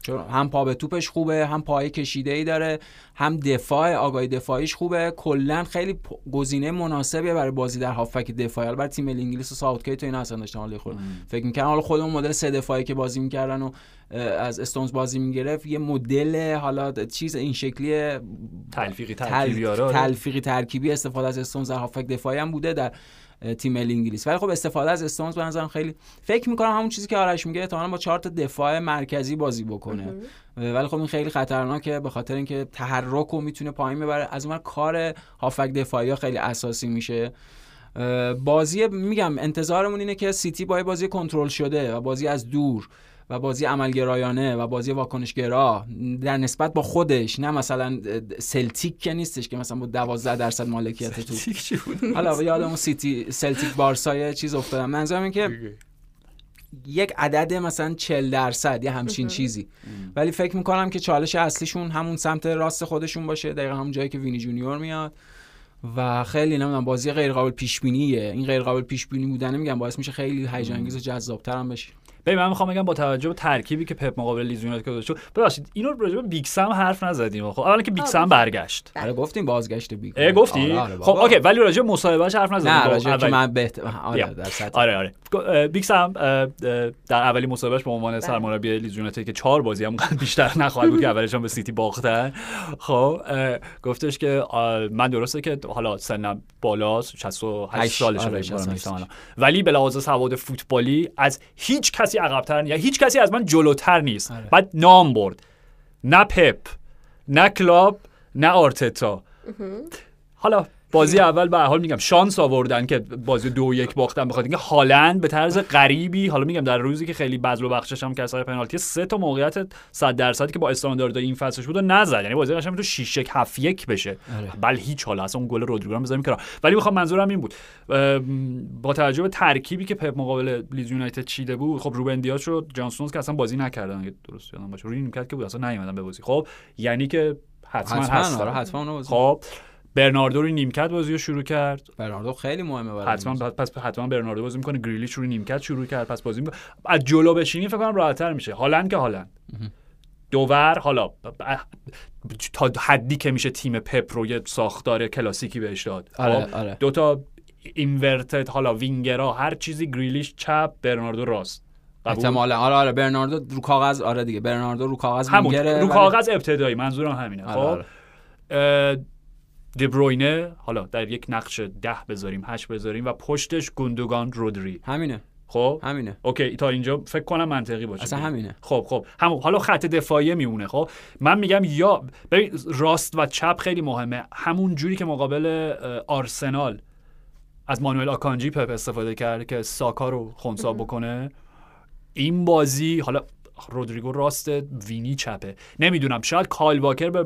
چون هم پا به توپش خوبه هم پای کشیده ای داره هم دفاع آگاهی دفاعیش خوبه. کلا خیلی گزینه مناسبیه برای بازی در هافک دفاعی. البته تیم ملی انگلیس و ساوتگیت و اینا اصلا داشتن حالا خود فکر می‌کردم حالا خودمون مدل سه دفاعی که بازی می‌کردن و از استونز بازی می‌گرفت. یه مدل حالا چیز این شکلی تلفیقی تل... ترکیبی آره. تلفیقی ترکیبی استفاده از استونز در هافک دفاعی هم بوده در تیم ملی انگلیس. ولی خب استفاده از استونز به نظرم خیلی فکر می‌کنم همون چیزی که آرش میگه احتمالاً با چهار تا دفاع مرکزی بازی بکنه. ولی خب این خیلی خطرناکه به خاطر اینکه تحرک رو می‌تونه پایین ببره. از اون کار هافبک دفاعی ها خیلی اساسی میشه. بازی میگم انتظارمون اینه که سیتی با بازی کنترل شده و بازی از دور و بازی عملگرایانه و بازی واکنشگرا در نسبت با خودش نه مثلا سلتیک که نیستش که مثلا با 12 درصد مالکیت تو. چی چی بود؟ حالا یادمون سیتی سلتیک بارسای چیز افتادم. منظورم این که یک عدد مثلا 40 درصد یا همچین چیزی. ولی فکر می‌کنم که چالش اصلیشون همون سمت راست خودشون باشه دقیقا همون جایی که وینی جونیور میاد. و خیلی نمی‌دونم بازی غیر قابل پیش بینیه این غیر قابل پیش بینی بودن میگم باعث میشه خیلی هیجان انگیز و جذاب‌تر هم بشه. ببین من می‌خوام بگم با توجه به ترکیبی که پپ مقابل لیدز یونایتد گذاشت ببخشید اینو راجع به بیگ سم حرف نزدیم خب اولا که بیگ سم برگشت. آره گفتیم بازگشت بیگ سم گفتی؟ آره، آره خب. اوکی ولی راجع به مصاحبهش حرف نزدیم. نه با راجع که اول- من بیا. آره در سطح. آره آره. اه، اه، در اولین مصاحبه‌ش به عنوان سرمربی لیدز یونایتد که چهار بازی هم بیشتر نخواهد بود که اولش هم به سیتی باختن. خب گفتش که من درسته که حالا سنم بالاست 68 هشت، سالشه آره، فکر کنم 68. احتمالاً. ولی به لحاظ سواد فوتبالی از هیچ کسی عقبتر نیست. هیچ کسی از من جلوتر نیست. آره. بعد نام برد. نه پپ نه کلاب نه آرتتا. حالا بازی اول به حال میگم شانس آوردن که بازی دو یک باختن بخاطر اینکه هالند به طرز غریبی حالا میگم در روزی که خیلی بذل و بخشش هم کرد پنالتی سه تا موقعیت 100 درصدی که با استانداردهای این فصلش بود و نزد. یعنی بازی قشنگ تو 6 1 7 1 بشه. آره. بل هیچ حالا اصلا اون گل رودریگو رو بذاریم کنار. ولی می‌خوام منظورم این بود. با توجه به ترکیبی که پپ مقابل لیز یونایتد چیده بود خب روبن دیاش و جانسونز که اصلا بازی نکردن. اگه درست یادم باشه. روی نیمکت که بود اصلا نیومدن به بازی. خب یعنی که حتما, حتما آره حتما بازی خب برناردو روی نیمکت بازی رو شروع کرد. برناردو خیلی مهمه برای حتما پس حتما برناردو بازی می‌کنه. گریلیش روی نیمکت شروع کرد پس بازی می‌کنه. از جلو بشینی فکر کنم راحت‌تر میشه. هالند که هالند. دوور حالا تا حدی که میشه تیم پپ رو یه ساختار کلاسیکی بهش داد. آره خب؟ آره دو تا اینورتد حالا وینگرا هر چیزی گریلیش چپ برناردو راست؟ احتمالا. آره آره برناردو رو کاغذ آره دیگه. برناردو رو کاغذ همون. رو کاغذ ابتدایی منظورم همینه. آره، خب آره. دبروینه حالا در یک نقش ده بذاریم هشت بذاریم و پشتش گوندوگان رودری. همینه. خب؟ همینه. اوکی تا اینجا فکر کنم منطقی باشه. اصلا همینه. خب خب. همون حالا خط دفاعی میمونه خب؟ من میگم یا ببین راست و چپ خیلی مهمه. همون جوری که مقابل آرسنال از مانوئل آکانجی پپ استفاده کرد که ساکا رو خونسا بکنه این بازی حالا رودریگو راست وینی چپه. نمی‌دونم شاید کایل واکر به,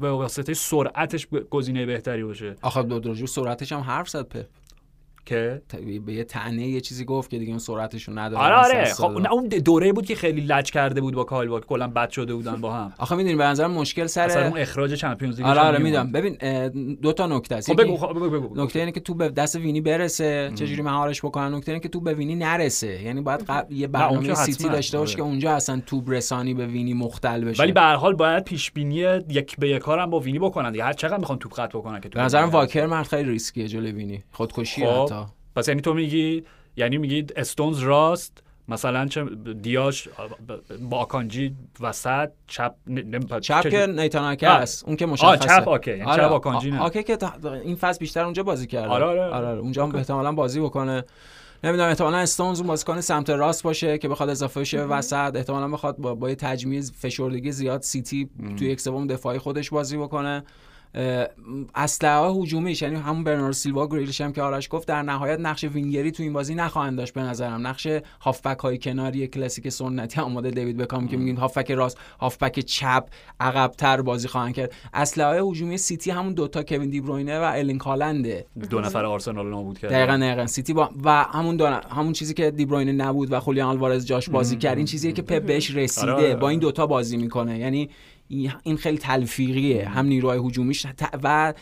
به, واسطه سرعتش گزینه بهتری باشه. آخه دو درجو سرعتش هم حرف زد پپ. که به یه تنه یه چیزی گفت که دیگه اون سرعتش رو نداره آره آره. خب اون دوره بود که خیلی لج کرده بود با کایل واکر کلا بد شده بودن با هم. آخه می‌دونی به نظرم مشکل سر سر اون اخراج چمپیونز لیگ آره آره می‌دونم. ببین دو تا نکته است. خب بگو خب بگو بگو. نکته اینه که تو به دست وینی برسه چجوری مهارش بکنن. نکته اینه که تو به وینی نرسه. یعنی باید قبل یه برنامه سیتی. داشته باشه آره. که اونجا اصلا توپ رسانی به وینی مختل بشه. ولی به هر حال باید پیش بینی یک به یک هم با وینی بکنن دیگه. هر چقدر می‌خوان توپ قطع بکنن که به نظرم. واکر مرد خیلی ریسکیه جلوی وینی. خودکشی خب. پس یعنی تو میگی یعنی میگی استونز راست مثلا چه دیاش با آکانجی وسط چپ ن- ن- چپ که نیتاناکه آه. است اون که مشخصه. چپ آکه یعنی آره، چپ آکانجی نه. آکه که این فصل بیشتر اونجا بازی کرده. آره، آره. آره, اونجا هم احتمالاً بازی بکنه. نمی‌دونم احتمالاً استونز اون بازیکن سمت راست باشه که بخواد اضافه بشه به وسط. احتمالاً بخواد با, با یه تجمیع فشردگی زیاد سیتی توی یک سوم دفاعی خودش بازی بکنه. اسلحه هجومیش یعنی همون برناردو سیلوا و گریلیش هم که آرش گفت در نهایت نقش وینگری تو این بازی نخواهند داشت به نظرم. نقش هافبک های کناری کلاسیک سنتی آماده دیوید بکام که میگین هافبک راست هافبک چپ عقبتر بازی خواهند کرد. اسلحه هجومی سیتی همون دوتا کوین دیبروینه و ارلینگ هالنده دو نفر آرسنال نابود کرد دقیقا دقیقا. سیتی با و همون دو همون چیزی که دیبروینه نبود و خولیان آلوارز جاش بازی کرد این چیزیه که پپ بهش رسیده. آره، با این. دوتا بازی می‌کنه. یعنی این خیلی تلفیقیه. هم نیروهای هجومیش و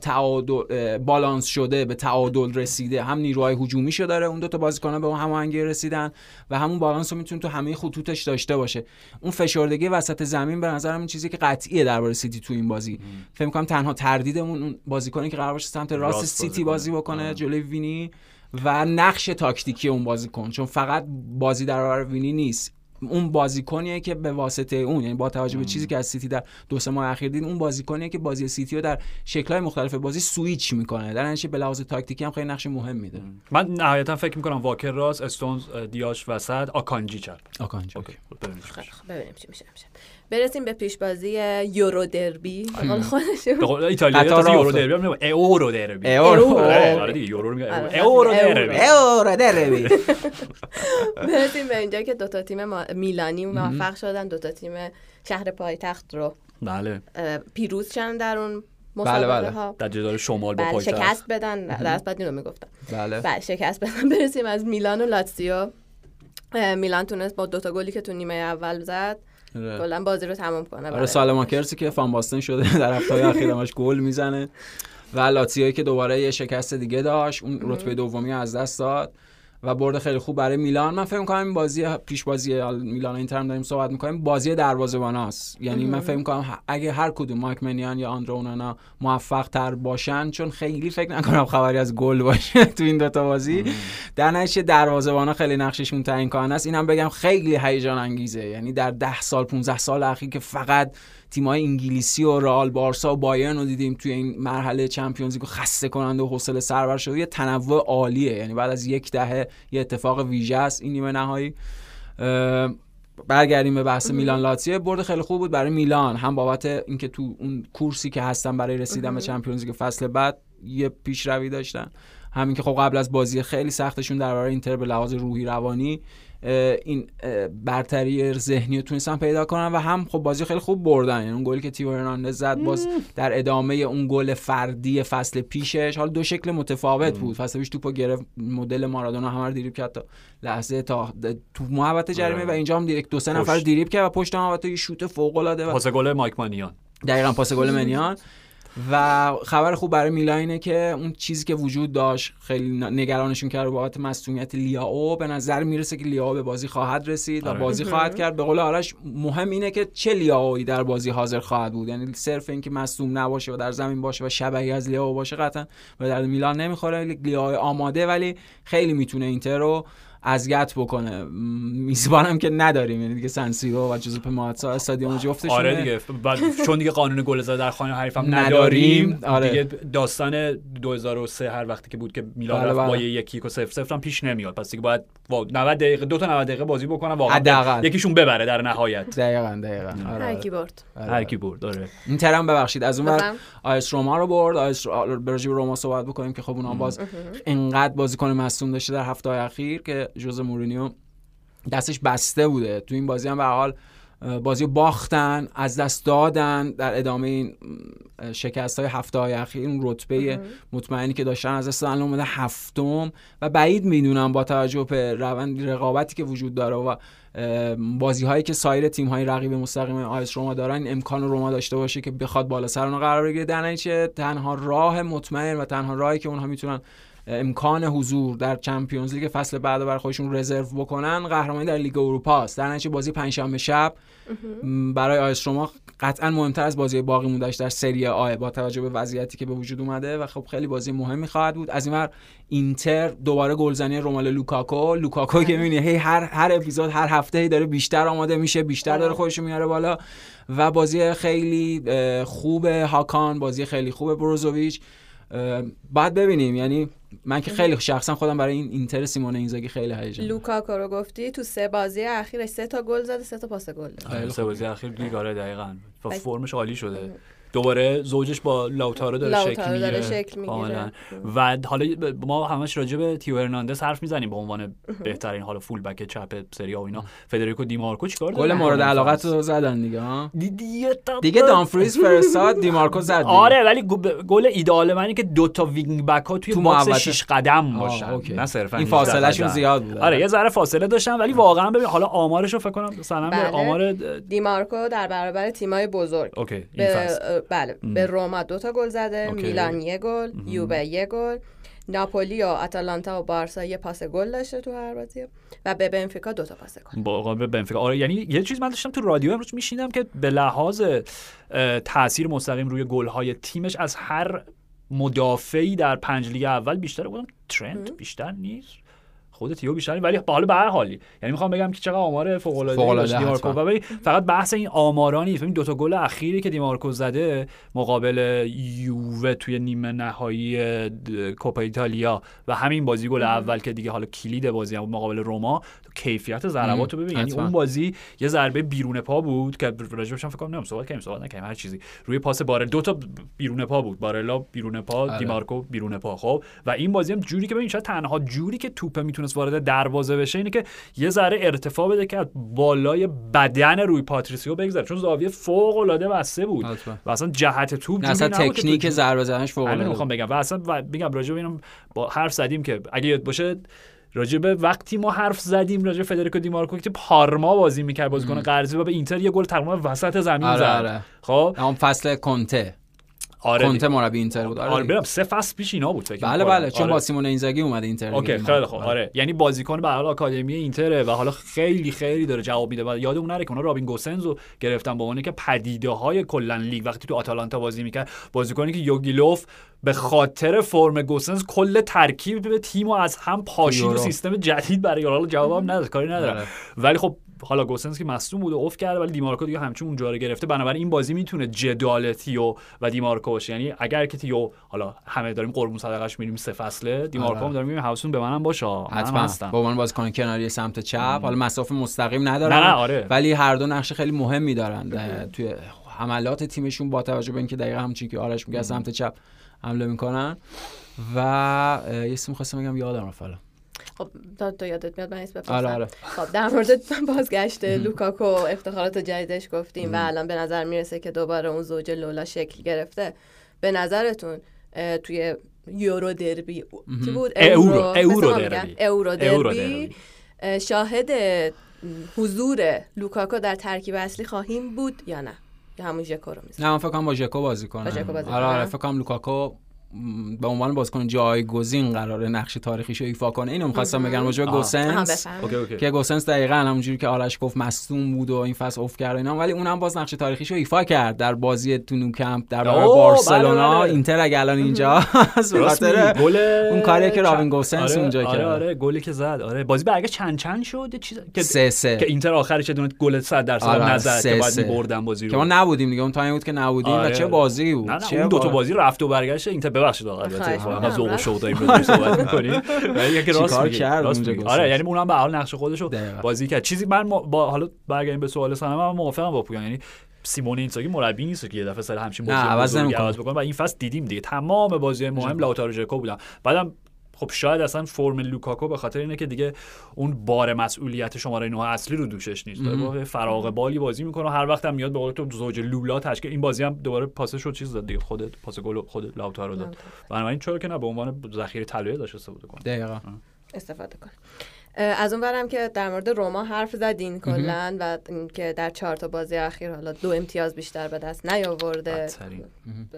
تعادل بالانس شده به تعادل رسیده. هم نیروهای هجومیشو داره اون دو تا بازیکن به اون هماهنگی رسیدن و همون بالانس رو می‌تونه تو همه خطوطش داشته باشه. اون فشردگی وسط زمین به نظرم این چیزی که قطعیه درباره سیتی تو این بازی. فکر می‌کنم تنها تردیدمون اون بازیکنی که قرار باشه سمت راست, سیتی بازی بکنه جلوی وینی و نقش تاکتیکی اون بازیکن. چون فقط بازی در وینی نیست. اون بازیکنیه که به واسطه اون یعنی با توجه به چیزی که از سیتی در دو سه ماه اخیر دید اون بازیکنیه که بازی سیتی رو در شکل‌های مختلف بازی سویچ می‌کنه. در نتیجه به لحاظ تاکتیکی هم خیلی نقش مهم میده. من نهایتا فکر می‌کنم واکر راست استونز دیاش وسط آکانجی چپ آکانجی. اوکی. ببینیم چی میشه. برسیم به پیش بازی یورو دربی به به قول ایتالیا تا یورو دربی هم اورو دربی اورو. آره دیگه یورو میگه اورو دربی اورو دربی برسیم به اینجا که دو تا تیم میلانی موفق شدن. دو تا تیم شهر پایتخت رو. بله. پیروز شدن در اون بله بله. در جدال شمال با بله پایتخت. شکست بدن. در بعد اینو می‌گفتم. بله. بله شکست بدن. برسیم از میلان و لاتسیو میلان تونست با دوتا گلی که تو نیمه اول زد کلا بازی رو تمام کنه آره سالماکرسی که فان باستن شده در هفته اخیر همش گل می‌زنه. و لاتزیو که دوباره یه شکست دیگه داشت اون رتبه دومی از دست داد. و برد خیلی خوب برای میلان. من فکر می‌کنم این بازی پیش بازی میلان اینتر داریم صحبت می‌کنیم بازی دروازه‌باناست یعنی من فکر می‌کنم اگه هر کدوم مایک منیان یا آندرونانا موفق تر باشن چون خیلی فکر نکنم خبری از گل باشه تو این دوتا بازی. در نتیجه دروازه‌بانا خیلی نقششون تعیین کننده است. اینم بگم خیلی هیجان انگیزه. یعنی در 10 سال 15 سال اخیر که فقط تیمای انگلیسی و رئال بارسا و بایرن رو دیدیم توی این مرحله چمپیونز لیگ خسته کننده و حوصله سربر شده. یه تنوع عالیه. یعنی بعد از یک دهه یه اتفاق ویژه است این نیمه نهایی. برگردیم به بحث میلان لاتزیو برد خیلی خوب بود برای میلان. هم بابت اینکه تو اون کورسی که هستن برای رسیدن به چمپیونز لیگ فصل بعد یه پیشروی داشتن. همین که خب قبل از بازی خیلی سختشون در برای اینتر به لحاظ روحی روانی این برتری ذهنی رو تونستن پیدا کنن و هم خب بازی خیلی خوب بردن. یعنی اون گلی که تیو هرناندز زد باز در ادامه اون گل فردی فصل پیشش حالا دو شکل متفاوت بود. فصل پیش توپو گرفت مدل مارادونا همه رو دیریب کرد تا لحظه تا تو محوطه جریمه و اینجا هم دیرک دو سه نفر دیریب کرد و پشت محوطه یه شوت فوق العاده پاس گل مایک مانیان دقیقاً پاس گل منیان. و خبر خوب برای میلان اینه که اون چیزی که وجود داشت خیلی نگرانشون کرد بابت مصونیت لیاو به نظر می‌رسه که لیاو به بازی خواهد رسید و آره. بازی خواهد کرد. به قول آرش مهم اینه که چه لیاوی در بازی حاضر خواهد بود. یعنی صرف اینکه مصدوم نباشه و در زمین باشه و شبیه از لیاو باشه قطعا به درد میلان نمی‌خوره. لیاو آماده ولی خیلی می‌تونه اینتر رو اذیت بکنه. میزبانم که نداریم. یعنی دیگه سنسیرو و جوزپه ماتسا استادیوم جفتشونه. آره دیگه. بعد چون دیگه قانون گل زدن در خانه حریفم نداریم. آره. دیگه داستان 2003 هر وقتی که بود که میلان بله رفت با بله. یکی و 0 0 پیش نمیاد. پس دیگه باید 90 دقیقه دو تا 90 دقیقه بازی بکنن واقعا یکیشون ببره در نهایت. دقیقاً دقیقاً. آره هر کی برد. هر کی برد آره. این ترم ببخشید. از اون ور آیس روما رو برد. آیس برژی روما صحبت بکنیم که خب اونها باز اینقدر بازیکن مصدوم داشته در هفته اخیر که جوز مورینیو دستش بسته بوده. تو این بازی هم به حال بازی باختن از دست دادن در ادامه این شکست های هفته های اخیر اون رتبه مطمئنی که داشتن از دست الان اومده هفتم. و بعید می‌دونم با توجه به روند رقابتی که وجود داره و بازی هایی که سایر تیم های رقیب مستقیم آیس روما دارن امکان روما داشته باشه که بخواد بالا سر قرار بگیره. در تنها راه مطمئن و تنها راهی که اونها می‌تونن امکان حضور در چمپیونز لیگ فصل بعد برای خودشون رزرو بکنن قهرمانی در لیگ اروپا است. در نتیجه بازی پنجشنبه شب برای آیس قطعا مهمتر از بازی باقی موندهش در سری آ با توجه به وضعیتی که به وجود اومده و خب خیلی بازی مهمی خواهد بود. از اینور اینتر دوباره گلزنی روملو لوکاکو. لوکاکو که می‌بینی هی هر هر اپیزود هر هفته هی داره بیشتر آماده میشه بیشتر داره خودش میاره بالا و بازی خیلی خوب هاکان بازی خیلی خوب بروزوویچ. بعد ببینیم. یعنی من که خیلی شخصا خودم برای این اینتر سیمون اینزاگی خیلی هیجان لوکاکو رو گفتی تو سه بازی اخیرش سه تا گل زده سه تا پاس گل داده سه بازی اخیر دیگه آره دقیقاً فرمش عالی شده. دوباره زوجش با لاوتارو داره لاوتارو شکل می‌گیره شکل می‌گیره. کاملا. و حالا ما همش راجع به تئو هرناندز حرف می‌زنیم به عنوان بهترین حالا full back چپ سری آ و اینا فدریکو دیمارکو چیکار گل مورد فصل؟ رو زدن دیگه ها دیگه دامفریز فرستاد دیمارکو زد دیگه. آره ولی گل ایدئال من اینه که دو تا wing back ها توی تو box محوطه. 6 قدم باشن. نه صرفا این 18 فاصلهشون قدم. زیاد بود آره یه ذره فاصله داشتن ولی واقعا ببین حالا آمارش رو فکر کنم مثلا بله. آمار دیمارکو در برابر تیمای بزرگ OK این به فصل بله به روما دو تا گل زده OK. میلان یه گل یووه یه گل. ناپولی و آتالانتا و بارسا یه پاس گل داشته تو هر بازی. و به بنفیکا دو تا پاس گل. با مقابل بنفیکا. آره یعنی یه چیز من داشتم تو رادیو امروز میشیندم که به لحاظ تاثیر مستقیم روی گل‌های تیمش از هر مدافعی در پنج لیگ اول بیشتر بودم ترنت بیشتر نیست؟ خود تیو بیشتر. ولی حالا به هر حالی یعنی می‌خوام بگم که چقدر آمار فوق العاده دیمارکو. و ولی فقط بحث این آمارا نیست ببین دو تا گل اخیری که دیمارکو زده مقابل یووه توی نیمه نهایی کوپا ایتالیا و همین بازی گل اول که دیگه حالا کلید بازی هم مقابل روما کیفیت ضربات رو ببین یعنی. اون بازی یه ضربه بیرون پا بود که راجبش هم فکر کنم صحبت کردیم صحبت نکردیم هر چیزی روی پاس بارلا دو تا بیرون پا بود بارلا بیرون پا آره. دیمارکو بیرون پا خب و این بازی هم جوری که ببین شاید تنها جوری که توپ می‌تونست وارد دروازه بشه اینه که یه ذره ارتفاع بده که بالای بدن روی پاتریسیو بگذره چون زاویه فوق العاده بسته بود حتما. و اصلا جهت توپ اصلا تکنیک ضربه زدنش فوق العاده می‌خوام. بگم و اصلا میگم راجع به اینم با حرف زدیم که اگه یاد باشه راجع به وقتی ما حرف زدیم راجع فدریکو دیمارکو که پارما بازی می‌کرد بازیکن قرضی و به اینتر یه گل تقریبا وسط زمین آره، زد. آره. خب؟ اون فصل کونته. آره کونته. مربی اینتر بود آره آره سه فصل پیش اینا بود فکر بله. بله چون آره. با سیمون اینزاگی اومده اینتر. OK خیلی خوب آره یعنی بازیکن به هر حال آکادمی اینتره و حالا خیلی خیلی داره جواب میده و یادمون نره که اونا رابین گوسنز رو گرفتن به عنوان که پدیده های کلا لیگ وقتی تو آتالانتا بازی می‌کرد بازیکنی که یوگی لوو به خاطر فرم گوسنز کل ترکیب تیم رو از هم پاشید و. سیستم جدید برای حالا جوابم نداد کاری نداره آره. ولی خب حالا گوسنز که مصدوم بود و اوف کرده ولی دیمارکو دیگه همچون اونجا رو گرفته. بنابراین این بازی می‌تونه جدال تیو و دیمارکو باشه. یعنی اگر که تیو حالا همه داریم قربون صدقش میریم سه فصله دیمارکو آره. هم داریم میگیم حواستون به منم باشه. حتما. هستم. با عنوان بازیکن کناری سمت چپ. حالا مسافه مستقیم ندارن. نه، نه، آره. ولی هر دو نقش خیلی مهمی دارن. توی حملات تیمشون با توجه به اینکه دقیقا همچین که آرش میگه سمت چپ حمله می‌کنن. و یه اسم خواستم بگم یادم رفت خب تا تو یادت میاد من اسم آره آره خب در مورد بازگشت لوکاکو افتخارات جدیدش گفتیم و الان به نظر می‌رسه که دوباره اون زوج لولا شکل گرفته به نظرتون توی یورو دربی چی بود اورو. مثل اورو ما میگن. دربی. اورو دربی دربی. اه، شاهد حضور لوکاکو در ترکیب اصلی خواهیم بود یا نه یا همون ژکو رو می‌ذاریم؟ نه من فکر کنم با ژکو بازی کنم با آره آره. فکر کنم لوکاکو به عنوان بازیکن جایگزین قراره نقش تاریخیشو ایفا کنه اینو می‌خواستم بگم راجع به گوسنس بفرمایید. OK OK که گوسنس دقیقا همونجوری که آرش گفت مصدوم بود و این فصل افت کرد و اینا ولی اونم باز نقش تاریخیشو ایفا کرد در بازی تو نوکمپ در برابر اوه، بارسلونا بله، بله. اینتر اگه الان اینجا خاطر. گل اون کاریه که رابین چند- گوسنس آره، اونجا آره کرد. آره گلی که زد آره بازی برگشت چند چند شد چیز که سه سه که اینتر آخرش دونه گل 100 درصد آره، نزد سه که بعد. بردن بازی که ما رو نبودیم دیگه اون تایم بود که نبودیم و آره، چه آره. بازی بود چه دو تا با- بازی رفت و برگشت اینتر ببخشید آقا البته. ذوق و شوق داریم راجعش صحبت می‌کنیم ولی اینکه راست. گوسنس؟ آره یعنی اونم به حال نقش خودش رو. بازی کرد چیزی من با حالا برگردیم به سوال سنم من موافقم با پویان یعنی سیمون اینزاگی مربی نیست که یه دفعه سر همچین بازی. عوض بکنه و این فصل دیدیم دیگه تمام بازی مهم لاوتارو ژکو بودن بعدم خب شاید اصلا فرم لوکاکو به خاطر اینه که دیگه اون بار مسئولیت شماره 9 اصلی رو دوشش نیست. داره با فراغ بالی بازی می‌کنه و هر وقت هم میاد به قول تو زوج لولا تشکیل این بازی هم دوباره پاسش رو چیز داد دیگه خود پاس گل رو خود لاوتارو داد. بنابراین چرا که نه به عنوان ذخیره طلایه داشت استفاده کنه. دقیقا. استفاده کنه. از اون برم که در مورد روما حرف زدین کلا و که در چهار تا بازی اخیر حالا دو امتیاز بیشتر به دست نیاورده.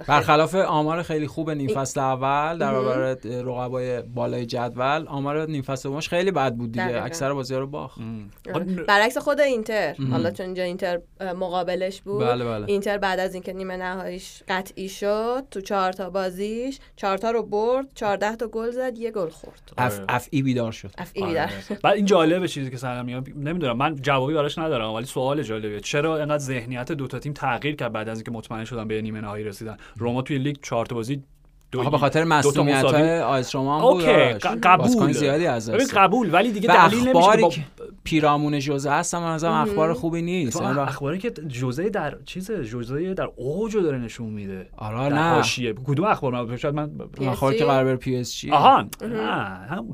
برخلاف آمار خیلی خوب نیم فصل اول در برابر رقبای بالای جدول آمار نیم فصل دومش خیلی بد بود دیگه. دقیقاً. اکثر بازی‌ها رو باخت. آره. برعکس خود اینتر. حالا چون اینجا اینتر مقابلش بود. بله، بله. اینتر بعد از اینکه نیمه نهاییش قطعی شد تو چهار تا بازیش چهار تا رو برد 14 تا گل زد یه گل خورد. اف افعی بیدار شد. افعی آره. بیدار بعد این جالبه چیزی که سلام میگم نمی‌دونم من جوابی براش ندارم ولی سوال جالبه چرا انقدر ذهنیت دو تا تیم تغییر کرد بعد از اینکه مطمئن شدن به نیمه نهایی رسیدن؟ روما توی لیگ چهار بازی دو آخه به خاطر مسئولیت. های آیس رومان بود قبول. زیادی از ببین قبول ولی دیگه دلیل نمیشه اخباری که با پیرامون جوزه هستم من نظرم اخبار خوبی نیست. تو یعنی اخباری که جوزه در چیز جوزه در اوجو داره نشون میده. آره نه. حاشیه. کدوم اخبار؟ من شاید من؟ اخبار که قرار بر پی اس جی. آها. نه هم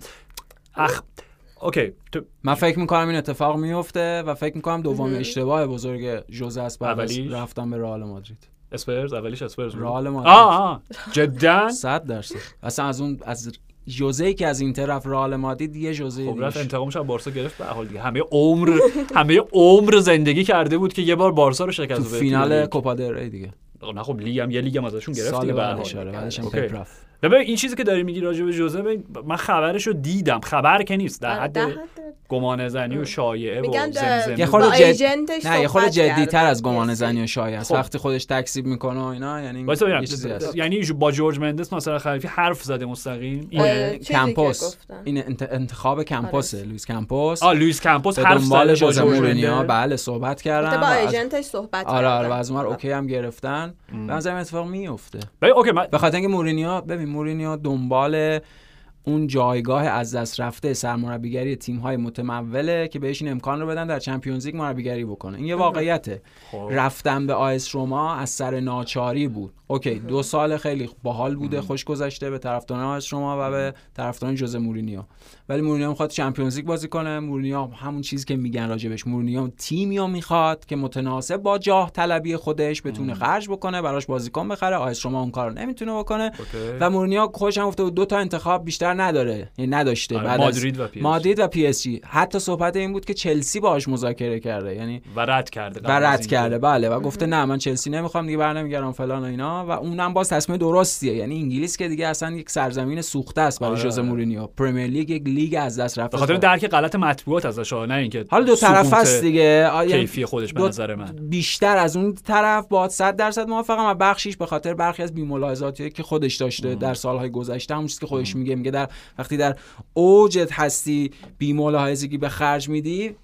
اخ OK تو من فکر می‌کنم این اتفاق میفته و فکر می‌کنم دومین اشتباه بزرگ جوزه است بعد از اولیش؟ رفتن به رئال مادرید. اسپرز؟ اولیش اسپرز. رئال مادرید. آه آه جدا؟ 100 درصد. اصلا از اون از جوزه ای که از این طرف رئال مادرید یه جوزه خب رفت انتقامش از بارسا گرفت به هر حال دیگه. همه عمر همه عمر زندگی کرده بود که یه بار بارسا رو شکست تو بده. فینال لیگ. کوپا دل ری دیگه. نه خب لیگ هم یه لیگ هم ازشون گرفت سال دیگه به حال. آره بعدش هم okay. پپ رفت. ببین این چیزی که داری میگی راجع به جوزه ببین من خبرش رو دیدم خبر که نیست در آره، حد در حد- گمانه زنی و شایعه و میگن در- زمزمه یه خورده جد... agent ش نه یه خورده صحبت جدی تر کرده. از گمان PSG. زنی و شایعه است خب. وقتی خودش تکذیب می‌کنه و اینا یعنی یعنی با جورج مندس مثلا خلیفی حرف زده مستقیم این آره. کمپوس. این انت... انتخاب کمپوسه آره. لوئیس کمپوس آ لوئیس کمپوس حرف زده با جوزه جورج مورینیو مندس. بله صحبت کردن البته با agent ش صحبت آره آره و کردن. از okay هم گرفتن به نظرم اتفاق میفته ببین okay من به خاطر اینکه مورینیو ببین مورینیو دنبال اون جایگاه از دست رفته سرمربیگری تیم های متموله که بهش این امکان رو بدن در Champions League مربیگری بکنه. این یه واقعیته. خب. رفتن به AS روما از سر ناچاری بود. okay دو سال خیلی باحال بوده خوش گذشته به طرفداران AS روما و به طرفداران جوزه مورینیو. ولی مورینیو می‌خواد Champions League بازی کنه. مورینیو همون چیزی که میگن راجبش. مورینیو تیمیو می‌خواد که متناسب با جاه طلبی خودش بتونه خرج بکنه براش بازیکن بخره. AS روما اون کارو نمی‌تونه بکنه. okay. و مورینیو خودش هم گفته دو تا انتخاب بیشتر نداره یعنی نداشته آره، بعد مادرید و PSG. مادرید و PSG. حتی صحبت این بود که چلسی باهاش مذاکره کرده یعنی و رد کرده و رد کرده بله و گفته نه من چلسی نمی‌خوام دیگه برنمیگردم فلان و اینا و اونم باز تصمیم درستیه. یعنی انگلیس که دیگه اصلا یک سرزمین سوخته است برای آره. ژوزه مورینیو. پرمیر لیگ یک لیگ از دست رفته. خاطر است. درک غلط مطبوعات ازش نه اینکه حالا دو طرف است دیگه. یعنی کیفی خودش به نظر من. بیشتر از اون طرف با 100 درصد موافقم و بخشیش به خاطر برخی از بی‌ملاحظاتی که خودش داشته در سالهای گذشته همون چیزی که خودش میگه میگه در وقتی در اوجت هستی بی‌ملاحظگی به خرج میدی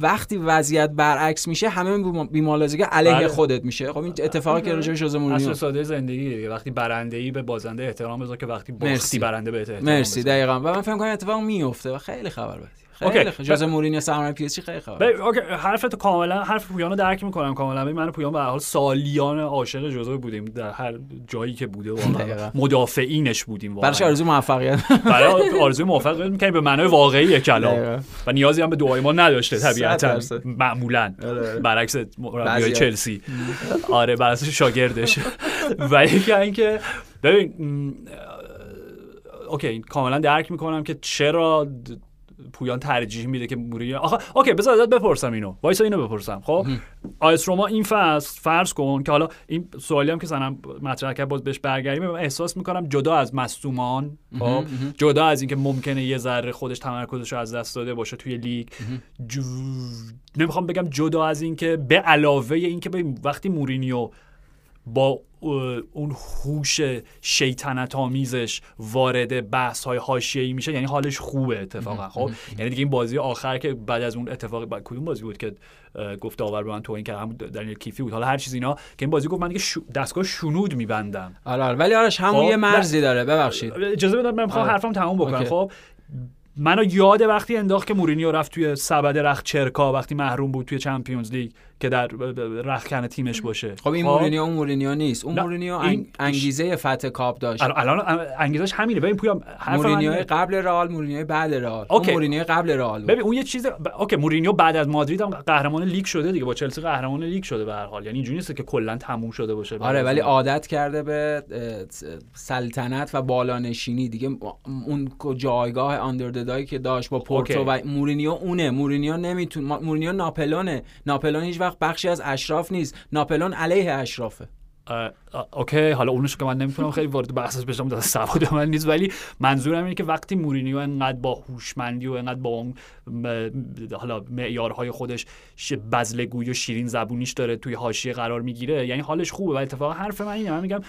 وقتی وضعیت برعکس میشه همه بی‌ملاحظگی علیه بله. خودت میشه خب این اتفاقی که راجع به ژوزه مورینیو اصل ساده زندگی دیگه وقتی برنده ای به بازنده احترام بذار که وقتی. باختی برنده به احترام مرسی. دقیقا و من فکر کنم اتفاق میفته و خیلی خبر بدی. خیلی ژوزه مورینیو سرمربی PSG خیلی خبر okay حرف تو کاملا حرف پویانو درک می‌کنم کاملا. ببین من و پویان به هر حال سالیان عاشق جوزه بودیم. در هر جایی که بوده واقعا. مدافعینش بودیم واقعا. براش آرزو موفقیت؟ برای آرزوی موفق می‌کنیم به معنای واقعی کلام. و نیازی هم به دعای ما نداشته طبیعتا. معمولا. آره. برعکس مربیای بعضیا. چلسی. آره برعکس شاگردش. ولی که اینکه ببین okay کاملا درک می‌کنم که چرا پویان ترجیح میده که مورینیو آخه okay بذار ازت بپرسم اینو. وایسا اینو بپرسم. خب؟ AS روما این فصل فرض کن که حالا این سوالی هم که سنم مطرح کرد باز بهش برگردیم. من احساس می‌کنم جدا از مصدومان خب؟ جدا از اینکه ممکنه یه ذره خودش تمرکزش رو از دست داده باشه توی لیگ. جو... نمی‌خوام بگم جدا از اینکه به علاوه اینکه وقتی مورینیو با اون هوش شیطنت آمیزش وارد بحث های حاشیه‌ای میشه یعنی حالش خوبه اتفاقا خب؟ یعنی دیگه این بازی آخر که بعد از اون اتفاق بعد کدوم بازی بود که گفت داور به من توهین کرد؟ همون دنیل کیفی بود. حالا هر چیز اینا که این بازی گفت من دیگه شو- دستگاه شنود میبندم. آره آره. ولی آرش همون خب، یه مرزی داره. ببخشید. اجازه بدم من می‌خوام آره. حرفم تموم بکنم. خب منو یاد وقتی انداخت که مورینیو رفت توی سبد رخت چرکا وقتی محروم بود توی Champions League که در رختکن تیمش باشه. خب این مورینیو اون مورینیو نیست. اون مورینیو انگ- انگیزه فتح کاپ داشت. الان انگیزش همینه. ببین من مورینیو. قبل رئال مورینیو بعد رئال. اون okay. مورینیو قبل رئال ببین اون یه چیز ب... okay مورینیو بعد از مادرید هم قهرمان لیگ شده دیگه. با چلسی قهرمان لیگ شده به هر حال. یعنی اینجوری نیست که کلا تموم شده باشه. آره ولی. عادت کرده به سلطنت و بالانشینی دیگه. اون جایگاه underdog ی که داشت با پورتو. و مورینیو اونه. مورینیو نمی‌تونه مورینیو ناپلونه. ناپلون هیچ وقت بخشی از اشراف نیست. ناپلون علیه اشرافه. okay حالا اونش که من نمی‌تونم خیلی وارد بحثش بشم در حد سواد من نیست ولی منظورم اینه که وقتی مورینیو انقدر با هوشمندی و انقدر با اون حالا معیارهای خودش بذله‌گویی و شیرین زبونیش داره توی حاشیه قرار می‌گیره یعنی حالش خوبه. و اتفاقا حرف من اینه من میگم